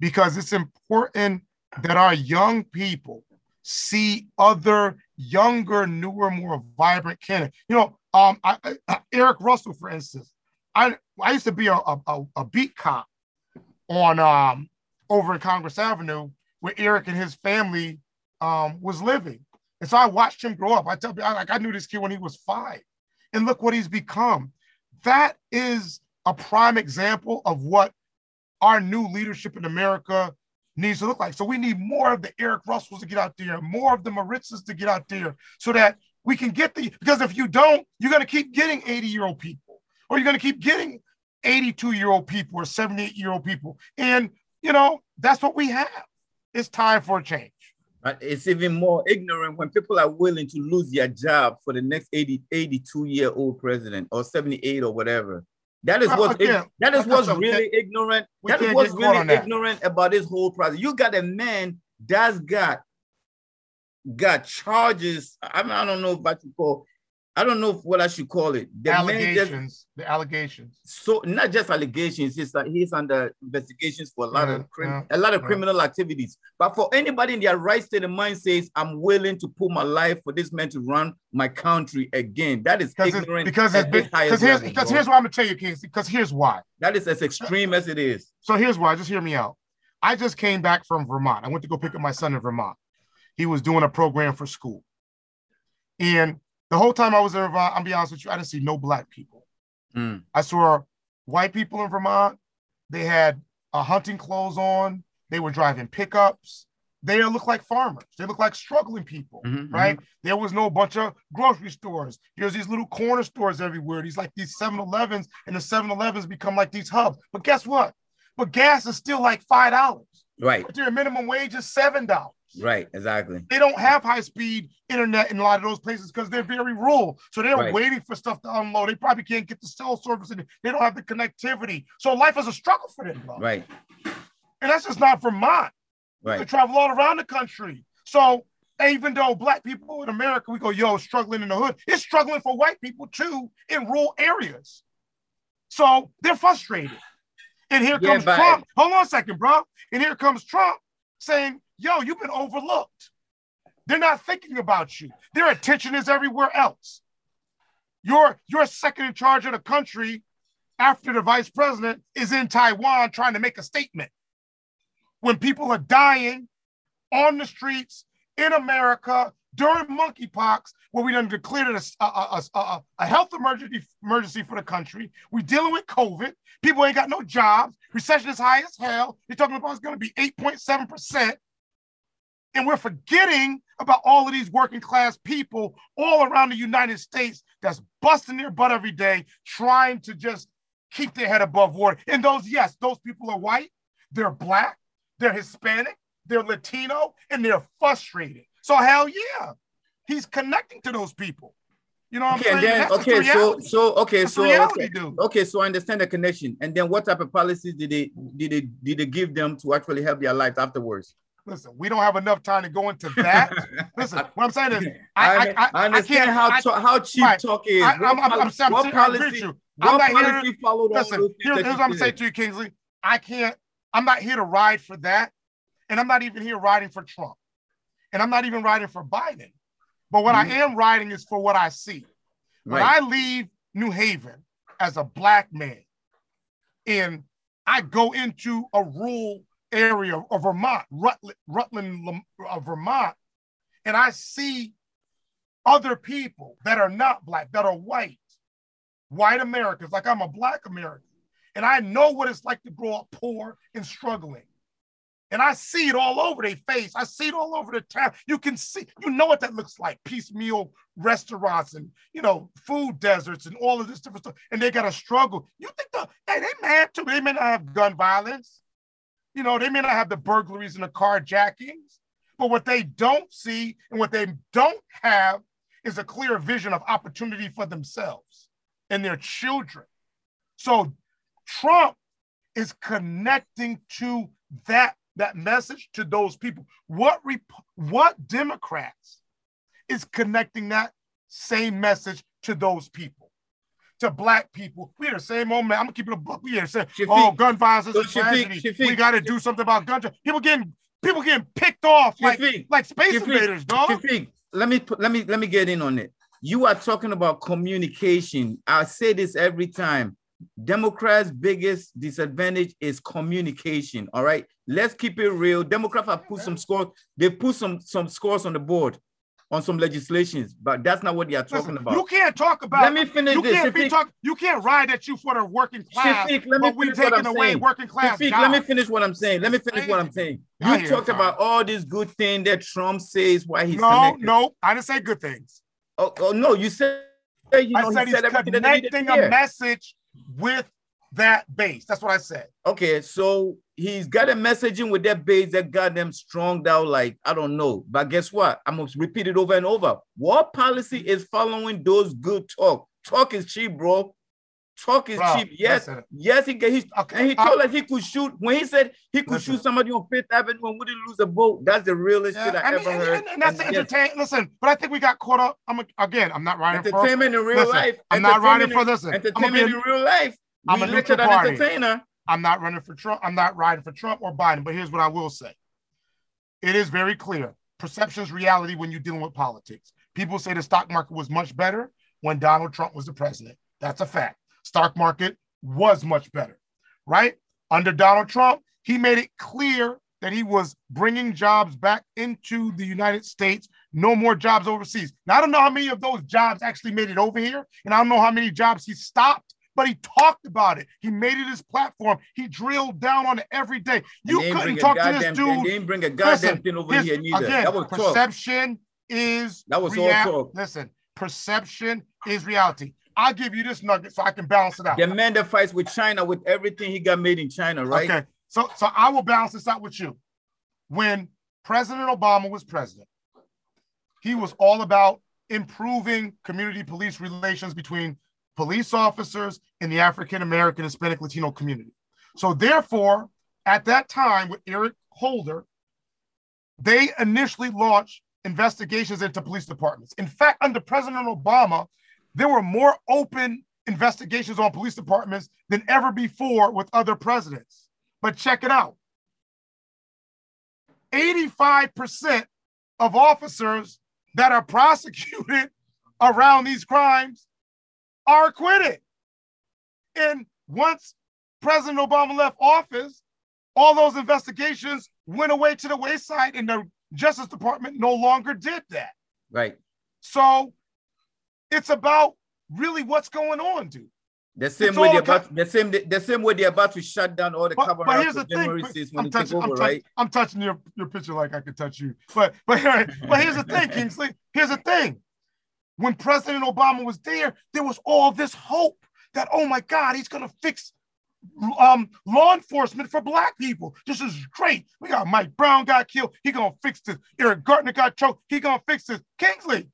Because it's important that our young people see other younger, newer, more vibrant candidates. You know, um, I, I, Erick Russell, for instance, I I used to be a, a, a beat cop on um over in Congress Avenue, where Erick and his family um, was living. And so I watched him grow up. I tell you, I, like I knew this kid when he was five, and look what he's become. That is a prime example of what our new leadership in America needs to look like. So we need more of the Erick Russells to get out there, more of the Maritzas to get out there, so that we can get the. Because if you don't, you're going to keep getting 80 year old people, or you're going to keep getting 82 year old people or 78 year old people, and you know that's what we have. It's time for a change. It's even more ignorant when people are willing to lose their job for the next 80, 82 year old president or 78 or whatever. That is what's that is what's really ignorant. That is what's really ignorant about this whole process. You got a man that's got got charges. I, mean, I don't know if I should call I don't know what I should call it. The allegations. Just, the allegations. So not just allegations. It's that he's under investigations for a lot yeah, of crim- yeah, a lot of yeah. criminal activities. But for anybody in their right state of mind says, "I'm willing to put my life for this man to run my country again." That is ignorant. because it's because here's because here's what I'm gonna tell you, kids. Because here's why. That is as extreme as it is. So here's why. Just hear me out. I just came back from Vermont. I went to go pick up my son in Vermont. He was doing a program for school, and the whole time I was in Vermont, I'll be honest with you, I didn't see no black people. Mm. I saw white people in Vermont. They had uh, hunting clothes on. They were driving pickups. They look like farmers. They look like struggling people, mm-hmm, mm-hmm. right? Mm-hmm. There was no bunch of grocery stores. There's these little corner stores everywhere. These like these 7-Elevens, and the 7-Elevens become like these hubs. But guess what? But gas is still like five dollars. Right. But their minimum wage is seven dollars. Right, exactly. They don't have high speed internet in a lot of those places because they're very rural. So they're right. waiting for stuff to unload. They probably can't get the cell service and they don't have the connectivity. So life is a struggle for them. Bro. Right. And that's just not Vermont. Right. They travel all around the country. So even though black people in America, we go, yo, struggling in the hood, it's struggling for white people too in rural areas. So they're frustrated. And here yeah, comes Trump. Hold on a second, bro. And here comes Trump saying, yo, you've been overlooked. They're not thinking about you. Their attention is everywhere else. You're, you're second in charge of the country after the vice president is in Taiwan trying to make a statement. When people are dying on the streets in America during monkeypox, where we done declared it a, a, a, a, health emergency, emergency for the country. We're dealing with COVID. People ain't got no jobs. Recession is high as hell. You're talking about it's going to be 8.7%. And we're forgetting about all of these working class people all around the United States that's busting their butt every day, trying to just keep their head above water. And those, yes, those people are white, they're black, they're Hispanic, they're Latino, and they're frustrated. So hell yeah, he's connecting to those people. You know what okay, I'm saying? Then, okay, so so okay, That's so okay, okay, so I understand the connection. And then what type of policies did they did they did they give them to actually help their lives afterwards? Listen, we don't have enough time to go into that. Listen, what I'm saying is, I, I, I, I understand how I, how cheap right. talk is. I, I'm, I'm, I'm, I'm, what policy, you. I'm not policy here to, followed listen, here, here's what I'm saying to you, Kingsley. I can't. I'm not here to ride for that, and I'm not even here riding for Trump, and I'm not even riding for Biden. But what mm-hmm. I am riding is for what I see. When right. I leave New Haven as a black man, and I go into a rural area of Vermont, Rutland, Rutland uh, Vermont, and I see other people that are not black, that are white, white Americans, like I'm a black American, and I know what it's like to grow up poor and struggling. And I see it all over their face. I see it all over the town. You can see, you know what that looks like piecemeal restaurants and, you know, food deserts and all of this different stuff. And they got to struggle. You think, the, hey, they mad too. They may not have gun violence. You know, they may not have the burglaries and the carjackings. But what they don't see and what they don't have is a clear vision of opportunity for themselves and their children. So Trump is connecting to that that message to those people. What what Democrats is connecting that same message to those people? To black people, we had the same old man. I'm gonna keep it a book. We had said, "Oh, gun violence is a tragedy. Shafiq, we got to do something about gun. People getting people getting picked off like like space invaders, dog." Shafiq, let me put, let me let me get in on it. You are talking about communication. I say this every time. Democrats' biggest disadvantage is communication. All right, let's keep it real. Democrats have put some scores. They put some some scores on the board on some legislations, but that's not what they are talking Listen, about. You can't talk about. Let me finish you this. Can't be talk, you can't ride at you for the working class. Shafiq, let me but we taking away saying. working class. Shafiq, let me finish what I'm saying. Let me finish what I'm saying. You talked about all these good things that Trump says why he's no, connected. no. I didn't say good things. Oh, oh no, you said you know, I said he he's said connecting a message with that base. That's what I said. Okay, so he's got a messaging with that base that got them strong out like I don't know. But guess what? I'm gonna repeat it over and over. What policy is following those good talk? Talk is cheap, bro. Talk is bro, cheap. Yes, yes, he he's, okay. and he told us he could shoot when he said he could listen. shoot somebody on Fifth Avenue and wouldn't lose a vote. That's the realest yeah, shit I, I ever heard. And, and that's and, entertain. Yes. Listen, but I think we got caught up. I'm again. I'm not writing entertainment for, in real listen, life. I'm not writing for this. Entertainment in real life. I'm a neutral party. entertainer. I'm not running for Trump. I'm not riding for Trump or Biden. But here's what I will say. It is very clear. Perception is reality when you're dealing with politics. People say the stock market was much better when Donald Trump was the president. That's a fact. Stock market was much better, right? Under Donald Trump, he made it clear that he was bringing jobs back into the United States, no more jobs overseas. Now, I don't know how many of those jobs actually made it over here, and I don't know how many jobs he stopped but he talked about it. He made it his platform. He drilled down on it every day. You couldn't talk to this dude. They didn't bring a goddamn listen, thing over here neither. Again, that was perception talk. is that was rea- all talk. Listen, perception is reality. I'll give you this nugget so I can balance it out. The man that fights with China with everything he got made in China, right? Okay. So so I will balance this out with you. When President Obama was president, he was all about improving community police relations between police officers in the African American, Hispanic, Latino community. So, therefore, at that time with Eric Holder, they initially launched investigations into police departments. In fact, under President Obama, there were more open investigations on police departments than ever before with other presidents. But check it out 85% of officers that are prosecuted around these crimes are acquitted. And once President Obama left office, all those investigations went away to the wayside, and the Justice Department no longer did that. Right. So it's about really what's going on, dude. The same it's way they're about the same the same way they're about to shut down all the but, cover but here's the thing, I'm touching, over, I'm, right? I'm touching your, your picture like I could touch you. But but but here's the thing, Kingsley. Here's the thing when President Obama was there, there was all this hope that, oh my God, he's going to fix um, law enforcement for black people. This is great. We got Mike Brown got killed. He gonna fix this. Eric Garner got choked. He gonna fix this. Kingsley,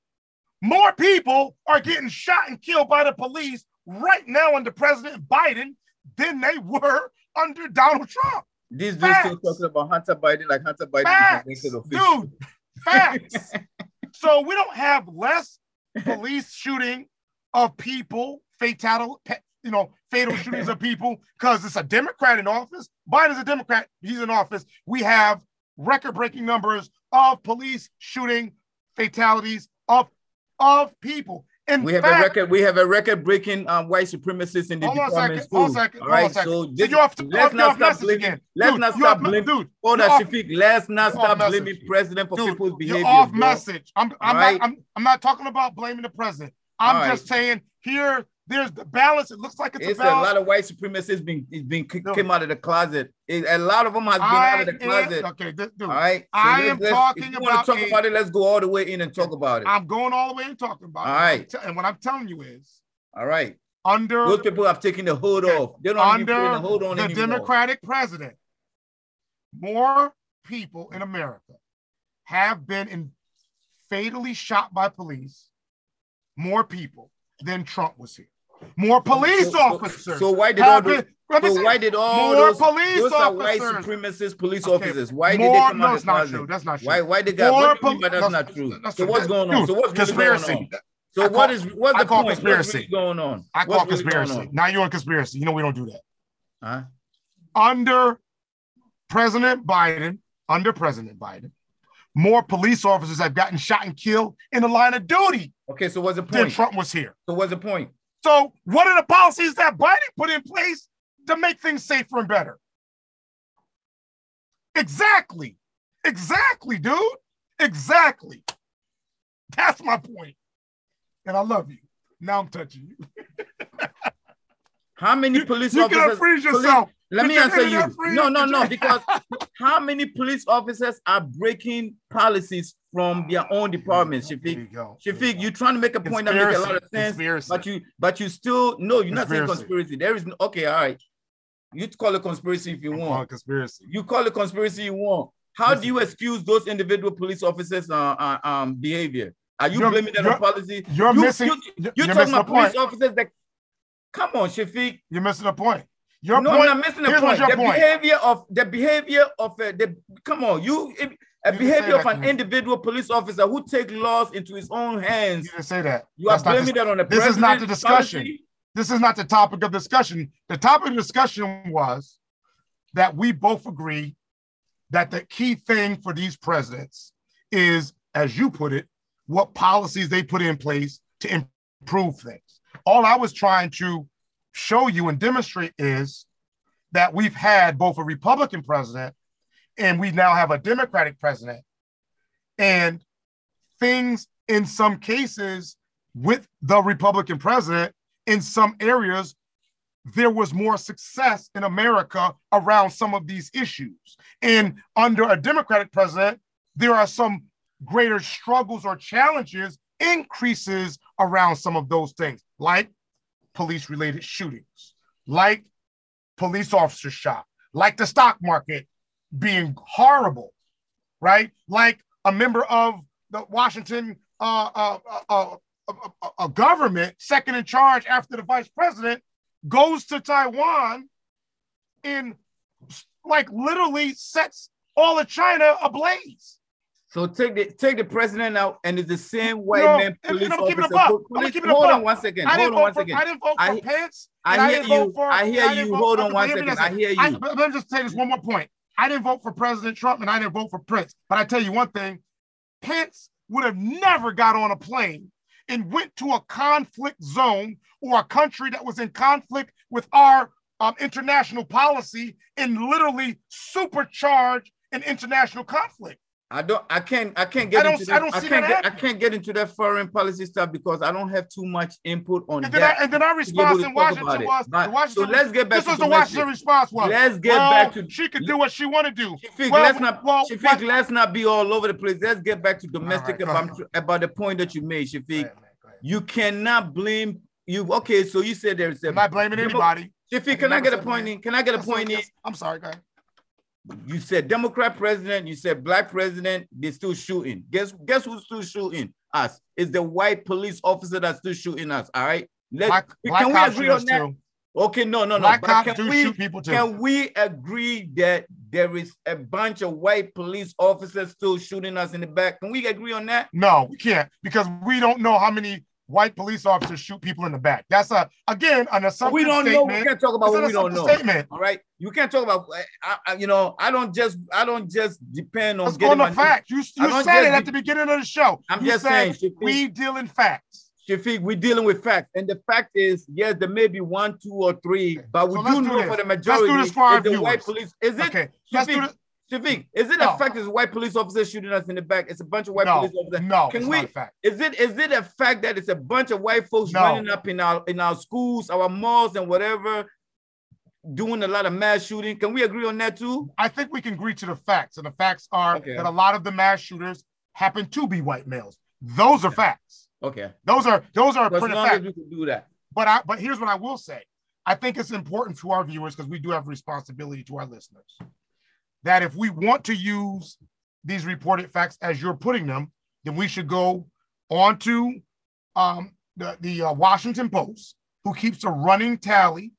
more people are getting shot and killed by the police right now under President Biden than they were under Donald Trump. These dudes still talking about Hunter Biden like Hunter Biden facts. Dude, facts. so we don't have less police shooting of people, fatal, you know, fatal shootings of people because it's a Democrat in office. Biden's a Democrat, he's in office. We have record-breaking numbers of police shooting fatalities of, of people. In we have fact, a record. We have a record-breaking um, white supremacists in the department school. on a second. Hold on a right, so this, you're off, let's not stop blaming. again. Let's Dude, not stop blaming. Dude, Hold you're on, Shafiq. Let's not stop blaming president for Dude, people's you're behavior. off bro. message. I'm I'm All right. not I'm, I'm not talking about blaming the president. I'm All right. just saying here there's the balance. It looks like it's, It's a a lot of white supremacists being is being Dude. came out of the closet. It- a lot of them has been I out of the am- closet. okay, this, dude, All right. I let's- am talking about want to talk a- about it. Let's go all the way in and talk about it. I'm going all the way and talking about All it. All right. And what I'm telling you is All right. under Those people have taken the hood Okay. off. They don't even under the hood on the anymore. Democratic president, more people in America have been in fatally shot by police, more people than Trump was here. More police So- officers. So why did all have those? been- let So say- why did all more those? police Those are white officers. supremacist police Okay, officers. Why did they more- come no, out of not the true. That's not true. Why? Why they got? More What do you mean by pol- that's that's- not true? that's So what's going on? Dude, So what's really conspiracy. going on? So I what call- is what's the call point? What's conspiracy. really going on? I call What's really conspiracy. on? Now you're in conspiracy. You know we don't do that. Huh? Under President Biden, under President Biden, more police officers have gotten shot and killed in the line of duty Okay, so what's the point? Trump was here. So what's the point? So, what are the policies that Biden put in place to make things safer and better? Exactly. Exactly, dude. Exactly. That's my point. And I love you. Now I'm touching you. How many police you can officers? freeze police- yourself. Let me answer you. No, no, no. Because how many police officers are breaking policies from their own departments, Shafiq? You Shafiq, you're trying to make a point that makes a lot of sense, Conspiracy. but you, but you still no, you're not saying Conspiracy. There is no. Okay, all right. You call it conspiracy if you I'm want. conspiracy. You call it conspiracy you want. How do you excuse those individual police officers' uh, uh, um, behavior? Are you You're- blaming that on policy? You're You- missing. you- missing talking about police officers that. Come on, Shafiq. You're missing the point. Your no, point. I'm not missing the point. The point. behavior of the behavior of uh, the come on, you if- a You behavior of an individual police officer who take laws into his own hands. You didn't say that. You are That's not blaming the- that on the this is not the discussion. policy? this is not the topic of discussion. The topic of discussion was that we both agree that the key thing for these presidents is, as you put it, what policies they put in place to improve things. All I was trying to show you and demonstrate is that we've had both a Republican president and we now have a Democratic president. And things in some cases with the Republican president, in some areas, there was more success in America around some of these issues. And under a Democratic president, there are some greater struggles or challenges, increases around some of those things, like police related shootings, like police officers shot, like the stock market being horrible, right? Like a member of the Washington uh, uh, uh, uh, uh, uh, uh, government, second in charge after the vice president, goes to Taiwan and like literally sets all of China ablaze. So take the take the president out, and it's the same white No, man police I'm officer. buck. I'm police- keeping it hold on one second. I Hold on one vote for second. I didn't vote for I- Pence. and I hear you. for- I hear and didn't you. Hold on one second. I hear you. but let me just say this one more point. I didn't vote for President Trump and I didn't vote for Pence. But I tell you one thing, Pence would have never got on a plane and went to a conflict zone or a country that was in conflict with our um, international policy and literally supercharge an international conflict. I don't. I can't. I can't get I don't- into that. I don't see can't that get. I can't get into that foreign policy stuff because I don't have too much input on And then, that. I, and then our to be able response to in Washington was, But- the Washington, so let's get back this to was the domestic. Washington response was, Let's get well, back to she could do what she want to do. Shafiq, Well, let's not. well, Shafiq, what- let's not be all over the place. Let's get back to domestic All right, about about the point that you made, Shafiq. Go ahead, man, go. You cannot blame you. Okay, so you said there's a I'm not blaming Demo- anybody. Shafiq, can I get a point in? Can I get a point in? I'm sorry, go ahead. You said Democrat president, you said black president, they're still shooting. Guess guess who's still shooting us? It's the white police officer that's still shooting us. All right. Let, Black, black can we agree on that? too. Okay, no, no, no. Black cops can do we, shoot people too. Can we agree that there is a bunch of white police officers still shooting us in the back? Can we agree on that? No, we can't because we don't know how many white police officers shoot people in the back. That's a again an assumption we don't know. We can't talk about It's what we don't know. Statement. All right, you can't talk about. I, I, you know, I don't just. I don't just depend on Let's go getting on the facts. You, you said it at the beginning of the show. I'm you just saying, Shafiq. we deal in facts. Shafiq, we're dealing with facts. And the fact is, yes, there may be one, two, or three, but we so do know for the majority let's do this for our the white police. Is it okay. Let's do this. Shafiq, is it no. a fact that white police officers shooting us in the back? It's a bunch of white no, police officers. No, Can we, fact. Is it is it a fact that it's a bunch of white folks no. running up in our in our schools, our malls, and whatever, doing a lot of mass shooting? Can we agree on that too? I think we can agree to the facts, and the facts are okay. that a lot of the mass shooters happen to be white males. Those are facts. Okay. Those are those are pretty facts. we can do that. But I but here's what I will say. I think it's important to our viewers because we do have responsibility to our listeners that if we want to use these reported facts as you're putting them, then we should go on to um, the, the uh, Washington Post, who keeps a running tally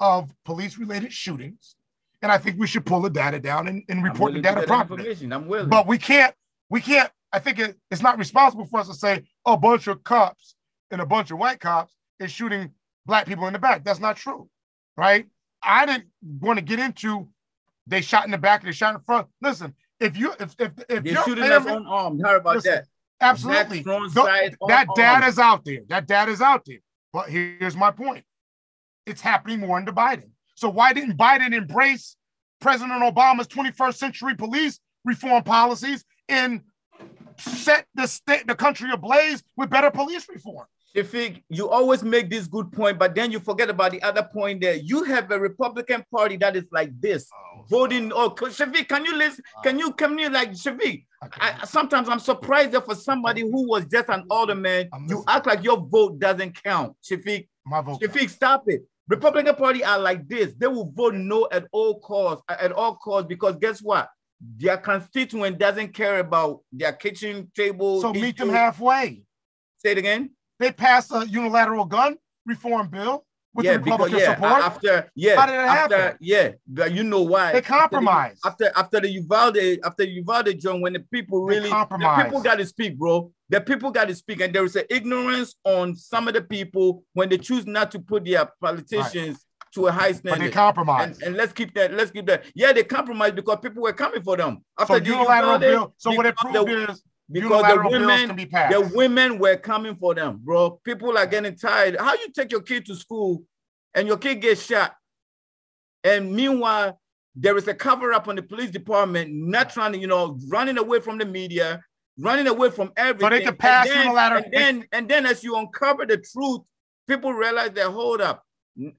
of police related shootings. And I think we should pull the data down and, and report the data properly. I'm willing. But we can't, we can't, I think it, it's not responsible for us to say a bunch of cops and a bunch of white cops is shooting black people in the back. That's not true, right? I didn't want to get into they shot in the back, they shot in front. Listen, if you if if if you're shooting family, us unarmed, how about listen, that? Absolutely. Oh, that oh. data is out there. That data is out there. But here's my point. It's happening more under Biden. So why didn't Biden embrace President Obama's 21st century police reform policies and set the state the country ablaze with better police reform? Shafiq, you always make this good point, but then you forget about the other point there. You have a Republican Party that is like this, oh, voting. Oh, Shafiq, can you listen? Uh, can you come here like Shafiq? I, sometimes I'm surprised that for somebody who was just an alderman, you act like your vote doesn't count. Shafiq, my vote. Shafiq, stop it. Republican Party are like this. They will vote no at all costs, at all costs, because guess what? Their constituent doesn't care about their kitchen table. So meet them halfway. Say it again. They passed a unilateral gun reform bill with yeah, Republican because, yeah, support. After yeah, How did it after, happen? Yeah, but you know why? They compromised. After after the Uvalde after Uvalde John, when the people really the people got to speak, bro. The people got to speak, and there is an ignorance on some of the people when they choose not to put their politicians. Right. To a high standard, but they compromise, and, and, let's keep that. Let's keep that. Yeah, they compromised because people were coming for them. After so the unilateral bill. So what it proved the, is because the women, the women were coming for them, bro. People are getting tired. How you take your kid to school and your kid gets shot, and meanwhile there is a cover up on the police department, not trying to, you know, running away from the media, running away from everything. So they can pass and then, and then, and then as you uncover the truth, people realize that hold up,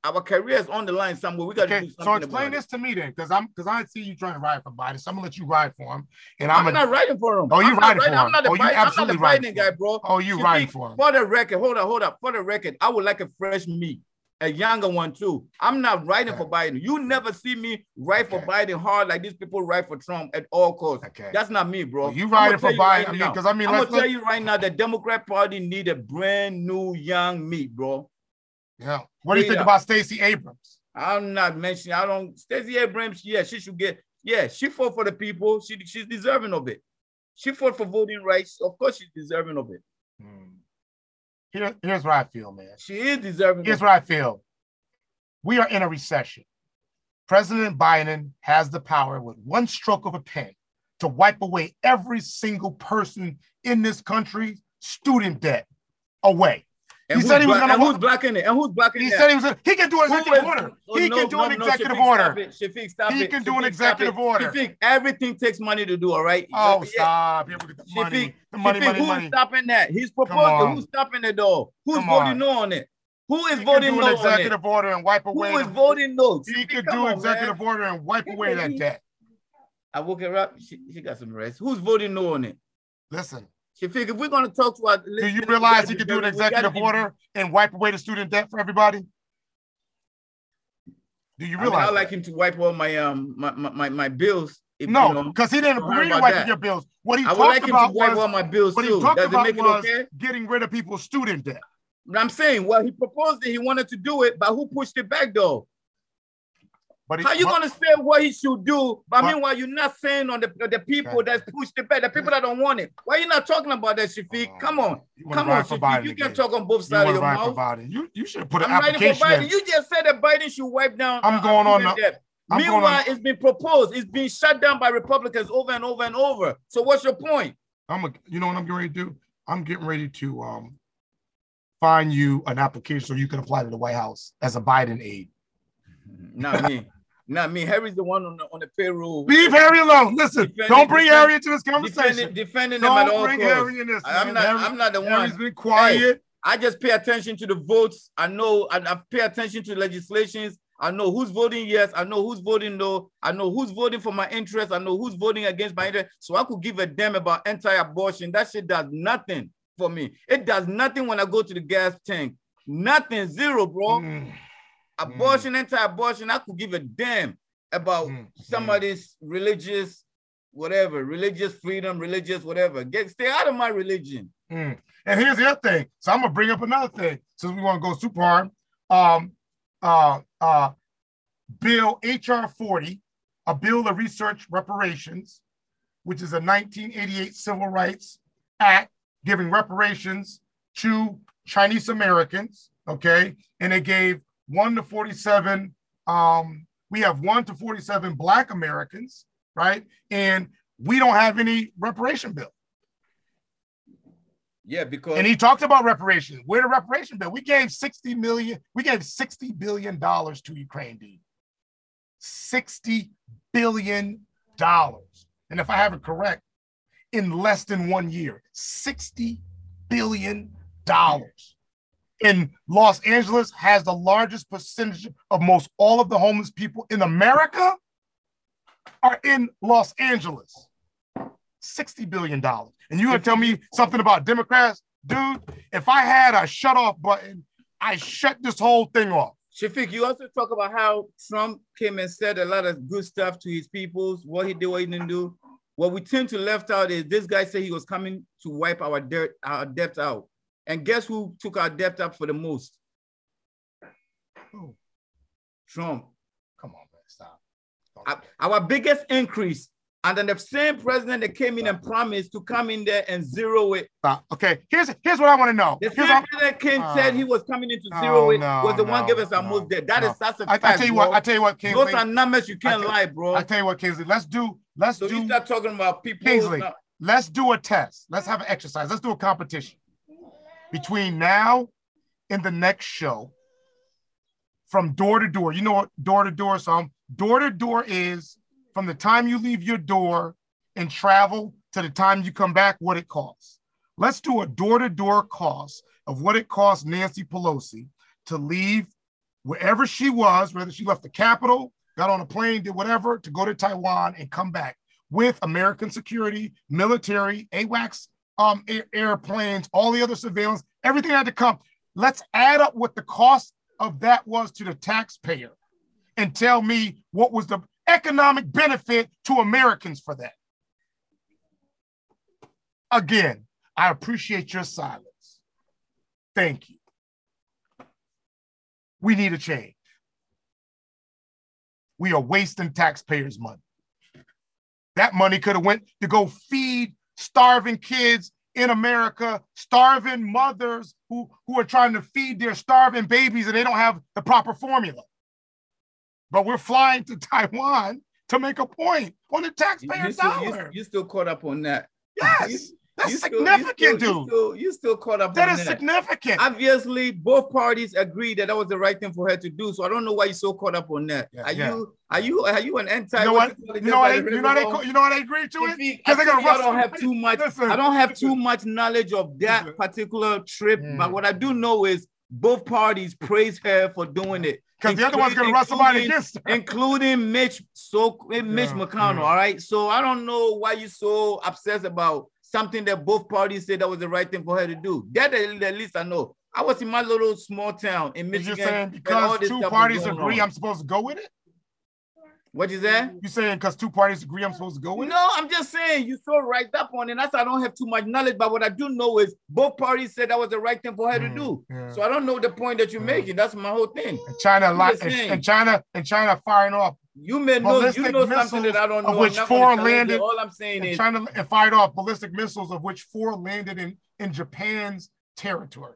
our career is on the line somewhere. We got to okay, do something. So explain this to me then, because I'm because I see you trying to ride for Biden. So I'm gonna let you ride for him. And I'm, I'm a, not riding for him. Oh, you riding for him? I'm not oh, you Biden, I'm not the Biden guy, bro. Oh, you riding for him? For the record, hold up, hold up. For the record, I would like a fresh meat, a younger one too. I'm not riding okay. for Biden. You never see me ride okay. for Biden hard like these people ride for Trump at all costs. Okay. That's not me, bro. Well, you riding for Biden? Right I mean, because I mean, I'm gonna tell you right now, the Democrat Party need a brand new young meat, bro. Yeah. What do you think about Stacey Abrams? I'm not mentioning. I don't. Stacey Abrams. Yeah, she should get. Yeah, she fought for the people. She she's deserving of it. She fought for voting rights. Of course, she's deserving of it. Hmm. Here, here's what I feel, man. She is deserving. Here's what I feel. We are in a recession. President Biden has the power with one stroke of a pen to wipe away every single person in this country student debt away. And he said he was going to. Who's blocking it? And who's blocking it? He said he was. He can do an executive order. Oh, he no, can do no, an executive no, order. Stop it. Shafiq, stop he it. can do an executive order. Shafiq, everything takes money to do. All right. Oh, yeah. stop! We get the money. Shafiq, the money, Shafiq, money, who's money. stopping that? He's proposing. Who's stopping it though? Who's Come voting on. no on it? Who is he voting can do an executive order and wipe away. Who is voting no? He can do executive order and wipe away that debt. I woke her up. She, she got some rest. Who's voting no on it? Listen, Shafiq, if we're going to talk to our do you realize he could do an executive order and wipe away the student debt for everybody? Do you realize? I, mean, I like him to wipe all my um my my, my bills. If, no, because you know, he didn't agree to wipe your bills. What he I talked would like about him to wipe was, all my bills what too. he talked Does about was okay? getting rid of people's student debt. But I'm saying, well, he proposed it. He wanted to do it, but who pushed it back though? But how you but, gonna say what he should do? But, but meanwhile, you're not saying on the the people okay. that push the back, the people that don't want it. Why you not talking about that, Shafiq? Uh, Come on, come on, Shafiq. You can talk on both sides of your mouth. You you should put an I'm application. For Biden. You just said that Biden should wipe down. I'm uh, going on. The, I'm Meanwhile, going on, it's been proposed. It's been shut down by Republicans over and over and over. So what's your point? I'm a, you know what I'm getting ready to do? I'm getting ready to um find you an application so you can apply to the White House as a Biden aide. Not me. Not me. Harry's the one on the on the payroll. Leave Harry alone. Listen, defending, don't bring Harry into this conversation. Defending, defending don't them at all bring. Harry in this. I'm not. Harry, I'm not the Harry's one. been quiet. Hey, I just pay attention to the votes. I know. I, I pay attention to the legislations. I know who's voting yes. I know who's voting no. I know who's voting for my interest. I know who's voting against my interest. So I could give a damn about anti-abortion. That shit does nothing for me. It does nothing when I go to the gas tank. Nothing, zero, bro. Mm. Abortion, mm. anti-abortion. I could give a damn about mm. somebody's religious, whatever, religious freedom, religious whatever. Get stay out of my religion. Mm. And here's the other thing. So I'm gonna bring up another thing since we want to go super hard. Um, uh, uh, Bill HR 40, a bill of research reparations, which is a 1988 Civil Rights Act giving reparations to Chinese Americans. Okay, and they gave one to 47 um, we have one to 47 Black Americans, right? And we don't have any reparation bill. Yeah, because and he talked about reparations. Where the reparation bill? We gave 60 million, we gave 60 billion dollars to Ukraine, dude. 60 billion dollars. And if I have it correct, in less than one year, 60 billion dollars in Los Angeles has the largest percentage of most all of the homeless people in America are in Los Angeles. $60 billion. And you gonna tell me something about Democrats? Dude, if I had a shut off button, I shut this whole thing off. Shafiq, you also talk about how Trump came and said a lot of good stuff to his peoples, what he did, what he didn't do. What we tend to left out is this guy said he was coming to wipe our dirt, our debt out. And guess who took our debt up for the most? Who? Trump. Come on, man, stop. Our, our biggest increase, and then the same president that came in and promised to come in there and zero it. Stop. Okay, here's here's what I want to know. The same president came uh, said he was coming in to zero no, it no, was the no, one giving us our most debt. That is that's a I, fact. I tell you bro. what. I tell you what, Kingsley. Those are numbers you can't lie, bro. I tell you what, Kingsley. Let's do. Let's so do. you start talking about people. Kingsley, let's do a test. Let's have an exercise. Let's do a competition between now and the next show from door to door. You know what door to door? So I'm, door to door is from the time you leave your door and travel to the time you come back, what it costs. Let's do a door to door cost of what it cost Nancy Pelosi to leave wherever she was, whether she left the Capitol, got on a plane, did whatever, to go to Taiwan and come back with American security, military, AWACS um, air, airplanes, all the other surveillance, everything had to come. Let's add up what the cost of that was to the taxpayer and tell me what was the economic benefit to Americans for that. Again, I appreciate your silence. Thank you. We need a change. We are wasting taxpayers' money. That money could have went to go feed starving kids in America, starving mothers who, who are trying to feed their starving babies and they don't have the proper formula. But we're flying to Taiwan to make a point on the taxpayer you dollar. You, you still caught up on that. Yes. That's you significant, still, dude. You still, you still caught up. That is that. significant. Obviously, both parties agreed that that was the right thing for her to do. So I don't know why you're so caught up on that. Yeah, are yeah. you are you are you an anti? You know what? You know what? You know, they, you know what they agreed to it because they're gonna. I don't have too much. Listen, I don't have too much knowledge of that listen. particular trip. Mm. But what I do know is both parties praise her for doing it. Because the other one's gonna run somebody against her. including Mitch so Mitch yeah, McConnell. Yeah. All right. So I don't know why you're so obsessed about something that both parties said that was the right thing for her to do. That at least I know. I was in my little small town in Michigan. You're saying because two parties agree, on. I'm supposed to go with it? What you say? You saying because two parties agree, I'm supposed to go with no, it? No, I'm just saying you so right up on it. That's I don't have too much knowledge, but what I do know is both parties said that was the right thing for her mm, to do. Yeah. So I don't know the point that you're yeah. making. That's my whole thing. And China, lot, and, and China, and China firing off you may know you know something that I don't know. Of which four landed. All I'm saying is China fired off ballistic missiles, of which four landed in in Japan's territory.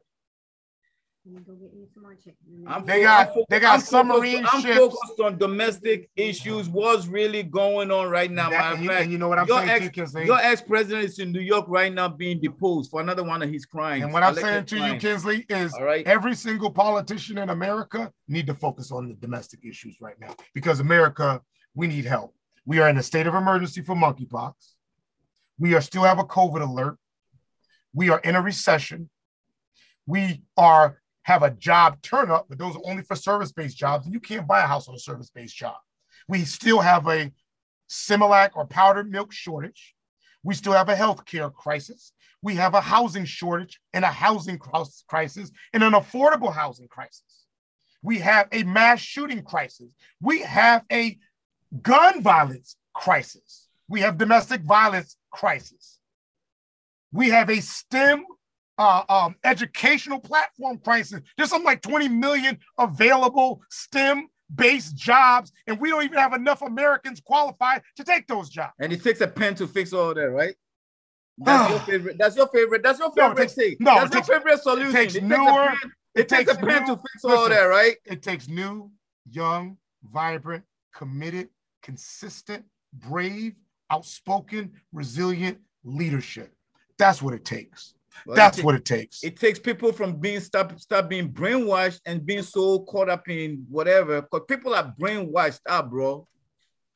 I'm they got they got I'm submarine focused, ships. I'm focused on domestic issues. What's really going on right now? That, and, you, and you know what I'm your saying? Ex, your ex-president is in New York right now being deposed for another one of his crimes. And what I'm saying to crimes. you, Kingsley, is All right. every single politician in America need to focus on the domestic issues right now because America, we need help. We are in a state of emergency for monkeypox. We are still have a COVID alert. We are in a recession. We are have a job turn up, but those are only for service-based jobs, and you can't buy a house on a service-based job. We still have a Similac or powdered milk shortage. We still have a healthcare crisis. We have a housing shortage and a housing crisis and an affordable housing crisis. We have a mass shooting crisis. We have a gun violence crisis. We have domestic violence crisis. We have a STEM uh, um, educational platform crisis. There's something like 20 million available STEM based jobs, and we don't even have enough Americans qualified to take those jobs. And it takes a pen to fix all that, right? That's your favorite. That's your favorite. That's your favorite no, takes, thing. No, that's takes, your favorite solution. It takes it newer. Takes pen, it, it takes, takes a pen new, to fix listen, all that, right? It takes new, young, vibrant, committed, consistent, brave, outspoken, resilient leadership. That's what it takes. Well, That's it what it takes. It takes people from being stop stop being brainwashed and being so caught up in whatever. Because people are brainwashed up, bro.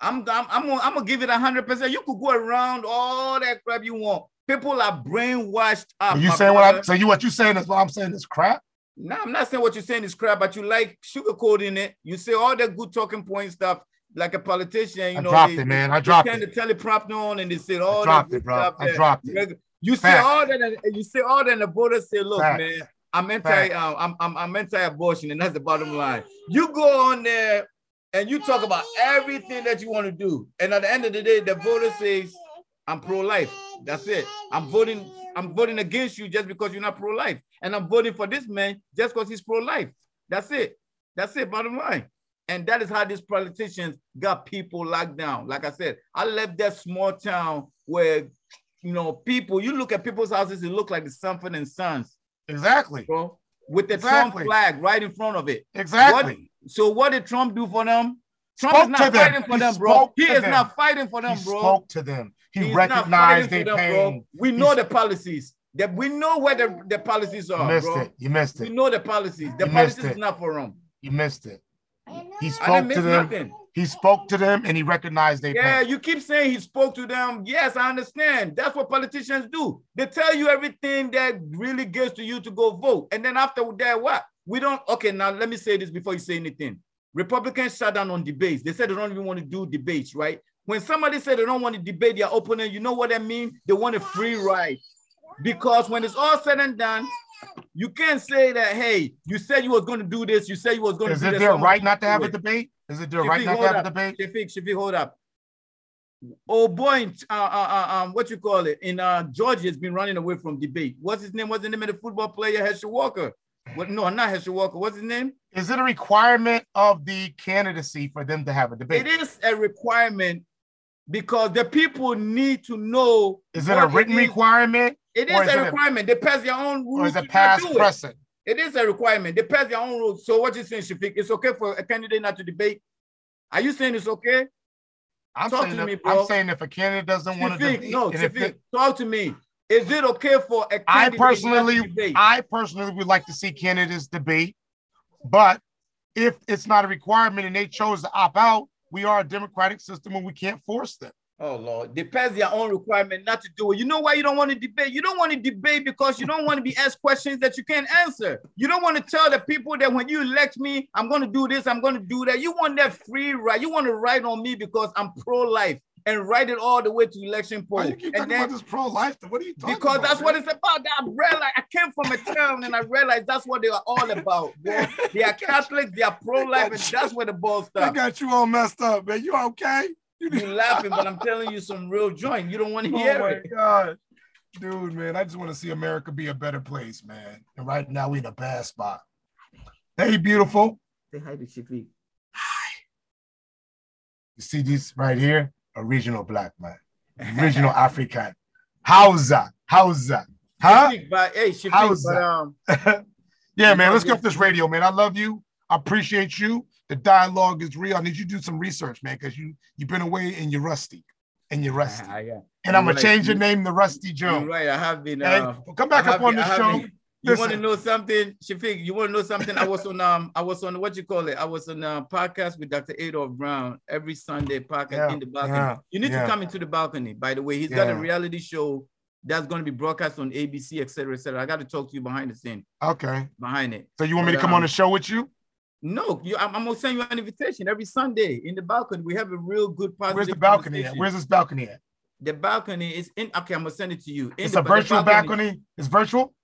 I'm I'm I'm gonna, I'm gonna give it hundred percent. You could go around all that crap you want. People are brainwashed up. Are you saying brother. what I'm so you what you saying is what I'm saying is crap? No, I'm not saying what you're saying is crap, but you like sugarcoating it. You say all that good talking point stuff like a politician. You I know, dropped they, it, man. I dropped it. the teleprompter on and they said all I dropped it, bro. I dropped it. You say all that, and you say all that, and the voters say, "Look, Fact. man, I'm anti, uh, I'm, I'm, I'm anti-abortion, and that's the bottom line." You go on there and you talk about everything that you want to do, and at the end of the day, the voter says, "I'm pro-life." That's it. I'm voting. I'm voting against you just because you're not pro-life, and I'm voting for this man just because he's pro-life. That's it. That's it. Bottom line. And that is how these politicians got people locked down. Like I said, I left that small town where you know, people, you look at people's houses, it look like the Sanford and Sons. Exactly. Bro, with the exactly. Trump flag right in front of it. Exactly. What, so what did Trump do for them? Trump spoke is not fighting for he them, bro. He is them. not fighting for them, he bro. Spoke to them. He He's recognized their them, pain. Bro. We know He's... the policies. That we know where the, the policies are. You missed bro. it. You missed it. We know the policies. The you policies is not for them. You missed it. He spoke to them. Nothing. He spoke to them and he recognized they. Yeah, pain. you keep saying he spoke to them. Yes, I understand. That's what politicians do. They tell you everything that really gets to you to go vote, and then after that, what? We don't. Okay, now let me say this before you say anything. Republicans shut down on debates. They said they don't even want to do debates, right? When somebody said they don't want to debate their opponent, you know what I mean? They want a free ride. Because when it's all said and done, you can't say that, hey, you said you was going to do this. You said you was going to do this. Is it their right not to have a debate? Is it their right not to have a debate? Shafiq, Shafiq, hold up. Oh boy, uh, uh, uh, um, what you call it? In uh, Georgia, has been running away from debate. What's his name? What's the name of the football player? Herschel Walker. What? No, not Herschel Walker. What's his name? Is it a requirement of the candidacy for them to have a debate? It is a requirement because the people need to know. Is it a written it requirement? It is a requirement. A, they pass their own rules. Or is it past precedent? It is a requirement. They pass their own rules. So what you saying, Shafiq? It's okay for a candidate not to debate? Are you saying it's okay? I'm talk saying, if, me, I'm saying if a candidate doesn't want to debate, no, Shafiq, it, talk to me. Is it okay for a I personally, I personally would like to see candidates debate, but if it's not a requirement and they chose to opt out, we are a democratic system and we can't force them. Oh Lord, depends their own requirement not to do it. You know why you don't want to debate? You don't want to debate because you don't want to be asked questions that you can't answer. You don't want to tell the people that when you elect me, I'm going to do this, I'm going to do that. You want that free right. You want to write on me because I'm pro-life and write it all the way to election poll. Why you keep and talking then, about this pro-life? What are you talking because about? Because that's man? what it's about. I realized I came from a town and I realized that's what they are all about. Bro. They are Catholics, they are pro-life, and that's where the ball starts. I got you all messed up, man. You okay? You laughing, but I'm telling you some real joint. You don't want to oh hear oh my it. God. Dude, man, I just want to see America be a better place, man. And right now we in a bad spot. Hey, beautiful. Say hi to Shafiq. Hi. You see this right here? Original black man. original African. Hausa. Hausa. Huh? Shafiq, but hey, Shafiq, but um Yeah, man. Let's get off this radio, man. I love you. I appreciate you. The dialogue is real. I need you to do some research, man, because you you've been away and you're rusty. And you're rusty. Uh, yeah. And I'm gonna right. change your name to Rusty Joe. Right, I have been. Uh, come back up on the show. Been, you want to know something, Shafiq? You want to know something? I was on um, I was on what you call it? I was on a podcast with Dr. Adolph Brown every Sunday podcast yeah, in the balcony. Yeah, you need yeah. to come into the balcony. By the way, he's got a reality show that's going to be broadcast on ABC, et cetera, et cetera. I got to talk to you behind the scene. Okay. Behind it. So you want me to come um, on the show with you? No, you, I'm, I'm, gonna send you an invitation every Sunday in the balcony. We have a real good positive. Where's the balcony at? Where's this balcony at? The balcony is in. Okay, I'm gonna send it to you. In it's the, a virtual balcony. balcony. It's virtual.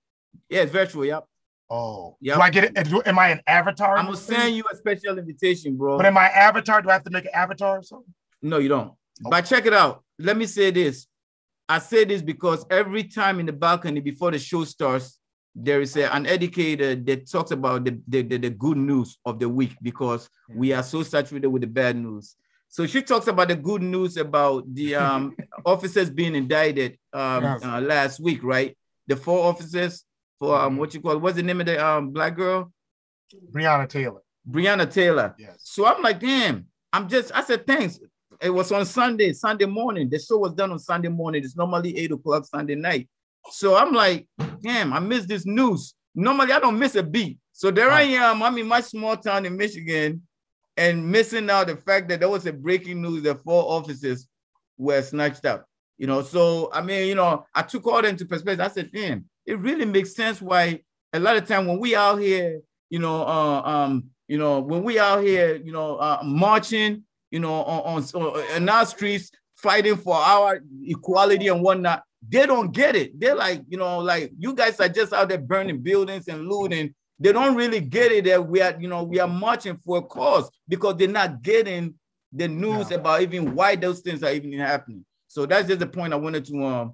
Yeah, it's virtual. Yep. Oh, yeah. Do I get it? Am I an avatar? I'm gonna send you a special invitation, bro. But in my avatar, do I have to make an avatar or something? No, you don't. Okay. But check it out. Let me say this. I say this because every time in the balcony before the show starts, there is a, an educator that talks about the, the, the, the, good news of the week because we are so saturated with the bad news. So she talks about the good news about the um, officers being indicted um, yes. uh, last week, right? The four officers for um, mm-hmm. what you call what's the name of the um, black girl? Breonna Taylor. Breonna Taylor. Yes. So I'm like, damn. I'm just. I said thanks. It was on Sunday, Sunday morning. The show was done on Sunday morning. It's normally eight o'clock Sunday night. So I'm like, damn, I missed this news. Normally I don't miss a beat. So there I am. I'm in my small town in Michigan and missing out the fact that there was a breaking news that four officers were snatched up. You know, so I mean, you know, I took all that into perspective. I said, damn, it really makes sense why a lot of time when we out here, you know, uh, um, you know, when we out here, you know, uh, marching, you know, on, on, on our streets, fighting for our equality and whatnot, they don't get it. They're like, you know, like you guys are just out there burning buildings and looting. They don't really get it that we are, you know, we are marching for a cause because they're not getting the news yeah. about even why those things are even happening. So that's just the point I wanted to um,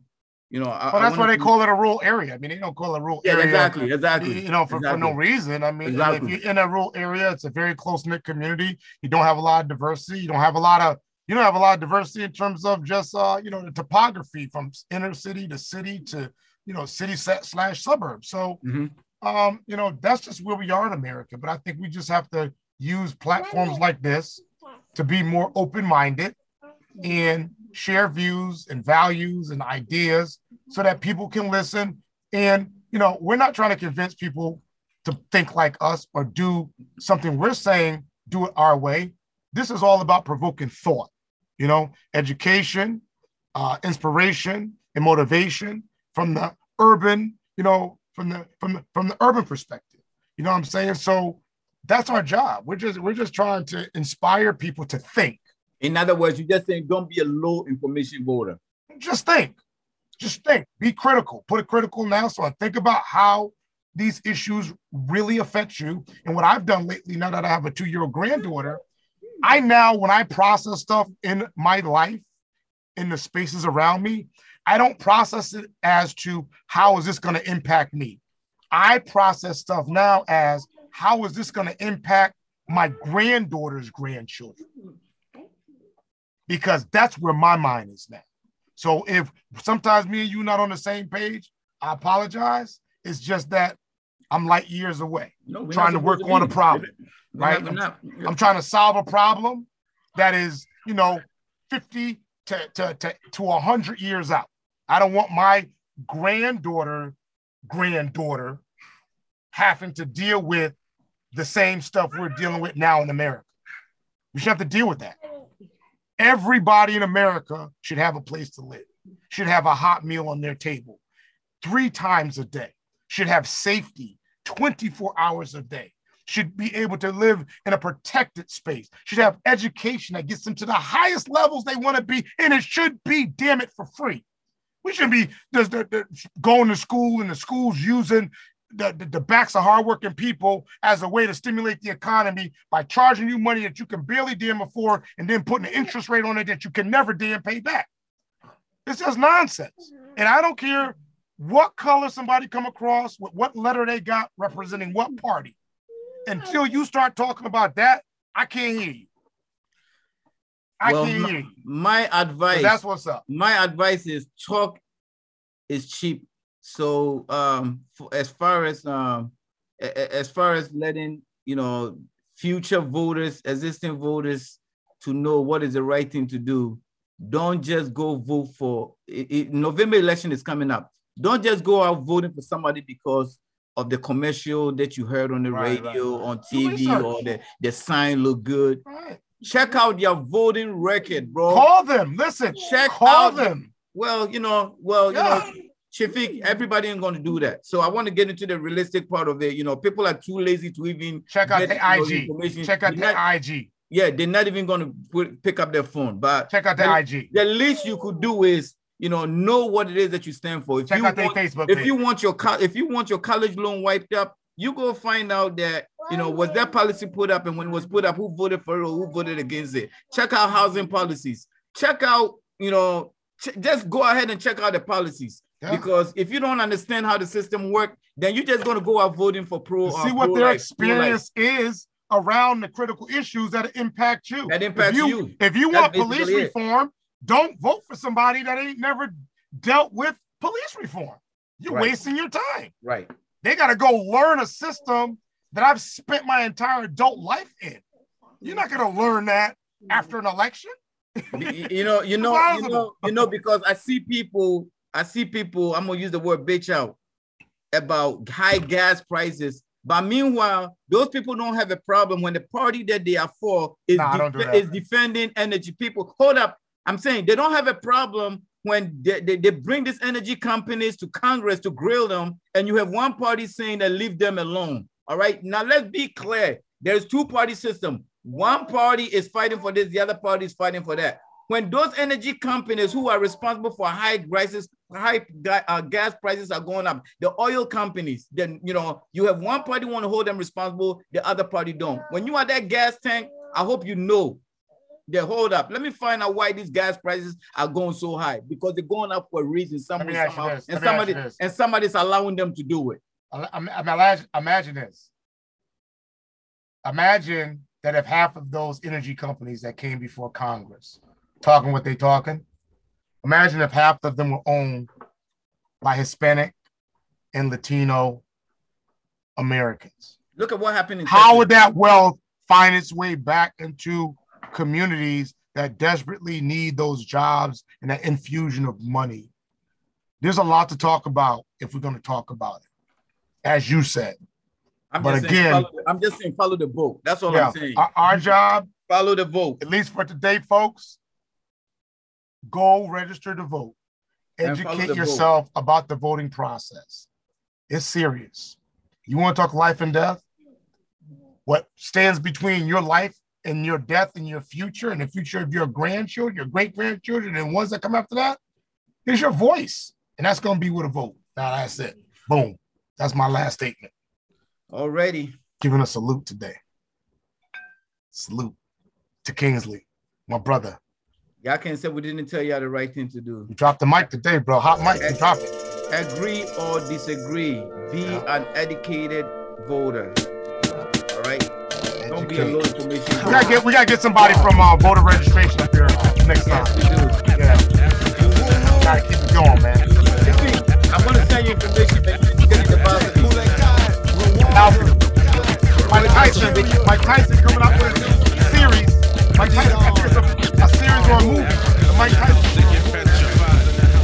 you know. well, that's why they to... call it a rural area. I mean, they don't call it a rural yeah, area. Exactly, exactly. You know, for, exactly. for no reason. I mean, exactly. if you're in a rural area, it's a very close knit community. You don't have a lot of diversity. You don't have a lot of you don't have a lot of diversity in terms of just uh, you know the topography from inner city to city to you know city set slash suburb. So mm-hmm. um, you know that's just where we are in America. But I think we just have to use platforms like this to be more open minded and share views and values and ideas so that people can listen. And you know we're not trying to convince people to think like us or do something we're saying do it our way. This is all about provoking thought you know, education, uh, inspiration, and motivation from the urban, you know, from the from the from the urban perspective. You know what I'm saying? So that's our job. We're just we're just trying to inspire people to think. In other words, you're just saying don't be a low information voter. Just think. Just think. Be critical. Put a critical analysis on. Think about how these issues really affect you. And what I've done lately, now that I have a two-year-old granddaughter, I now, when I process stuff in my life, in the spaces around me, I don't process it as to how is this going to impact me. I process stuff now as how is this going to impact my granddaughter's grandchildren? Because that's where my mind is now. So if sometimes me and you not on the same page, I apologize. It's just that I'm light years away, no, trying to work on a problem right? I'm, I'm, trying to solve a problem that is, you know, 50 to, to, to, to 100 years out. I don't want my granddaughter, granddaughter having to deal with the same stuff we're dealing with now in America. We should have to deal with that. Everybody in America should have a place to live, should have a hot meal on their table three times a day, should have safety 24 hours a day, should be able to live in a protected space, should have education that gets them to the highest levels they want to be, and it should be, damn it, for free. We shouldn't be just going to school and the schools using the, the, the, backs of hardworking people as a way to stimulate the economy by charging you money that you can barely damn afford and then putting an interest rate on it that you can never damn pay back. It's just nonsense. And I don't care what color somebody come across, with what letter they got representing what party until you start talking about that, I can't hear you. I well, can't my, hear you. My advice. that's what's up. My advice is talk is cheap. So um, for, as far as um, as far as letting you know future voters, existing voters, to know what is the right thing to do. Don't just go vote for it, it, November election is coming up. Don't just go out voting for somebody because of the commercial that you heard on the right, radio, right, on TV, or the, the sign look good. Right. Check out your voting record, bro. Call them. Listen, check call out them. Well, you know, well, yeah. you know, Shafiq, everybody ain't going to do that. So I want to get into the realistic part of it. You know, people are too lazy to even check out the IG. Check out the not, IG. Yeah, they're not even going to pick up their phone. But check out the, the IG. The least you could do is you know, know what it is that you stand for. If Check you out want, their Facebook. If page. you want your if you want your college loan wiped up, you go find out that you know was that policy put up, and when it was put up, who voted for it or who voted against it. Check out housing policies. Check out, you know, ch- just go ahead and check out the policies. Yeah. Because if you don't understand how the system works, then you're just going to go out voting for pro. see uh, what their experience is around the critical issues that impact you. That impacts if you, you. If you want police reform, don't vote for somebody that ain't never dealt with police reform. You're right. wasting your time. Right. They got to go learn a system that I've spent my entire adult life in. You're not going to learn that after an election. you know, you know, you know, you know, because I see people, I see people, I'm gonna use the word bitch out about high gas prices. But meanwhile, those people don't have a problem when the party that they are for is, nah, def- is defending energy. People, hold up. I'm saying they don't have a problem when they, they, they, bring these energy companies to Congress to grill them, and you have one party saying that leave them alone. All right. Now let's be clear. There's two party system. One party is fighting for this, the other party is fighting for that. When those energy companies who are responsible for high prices, high uh, gas prices are going up, the oil companies, then you know you have one party want to hold them responsible, the other party don't. When you are that gas tank, I hope you know they hold up. Let me find out why these gas prices are going so high because they're going up for a reason. Someone, somehow, and somebody and somebody's allowing them to do it. Imagine, imagine this. Imagine that if half of those energy companies that came before Congress talking what they're talking, imagine if half of them were owned by Hispanic and Latino Americans. Look at what happened. How Texas. would that wealth find its way back into communities that desperately need those jobs and that infusion of money. There's a lot to talk about if we're going to talk about it, as you said. I'm but again, follow, I'm just saying follow the vote. That's all yeah, I'm saying. Our, our job, follow the vote. At least for today, folks. Go register to vote. Educate yourself vote. about the voting process. It's serious. You want to talk life and death? What stands between your life and your death and your future and the future of your grandchildren, your great grandchildren, and ones that come after that, is your voice. And that's going to be with a vote. Now that's it. Boom. That's my last statement. Already. Giving a salute today. Salute to Kingsley, my brother. Y'all can't say we didn't tell y'all the right thing to do. You dropped the mic today, bro. Hot mic. You drop it. Agree or disagree. Be yeah. an educated voter. Don't be a little We gotta get we gotta get somebody from uh, voter registration up here next time. Yeah. Gotta keep it going, man. I want to send you information that you can get about the Now, Mike Tyson, Mike Tyson coming up with a series. Mike Tyson, I think it's a, series or a movie. Mike Tyson.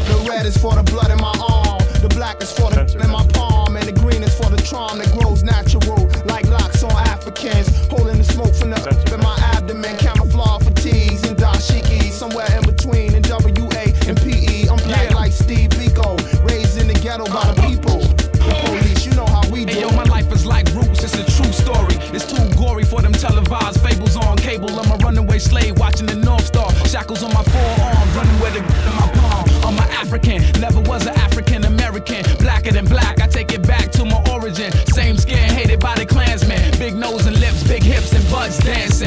The red is for the blood in my arm. The black is for the in my palm. And the green is for the charm that grows natural cans, holding the smoke from the my abdomen. Camouflage fatigues and dashiki, somewhere in between, and WA and PE. I'm black yeah. like Steve Biko, raised in the ghetto by the uh-huh. people. The police, you know how we do. Hey, yo, my life is like roots, it's a true story. It's too gory for them televised fables on cable. I'm a runaway slave watching the North Star. Shackles on my forearm, running with it in my palm. I'm an African, never was an African American. Blacker than black, I take it back. dance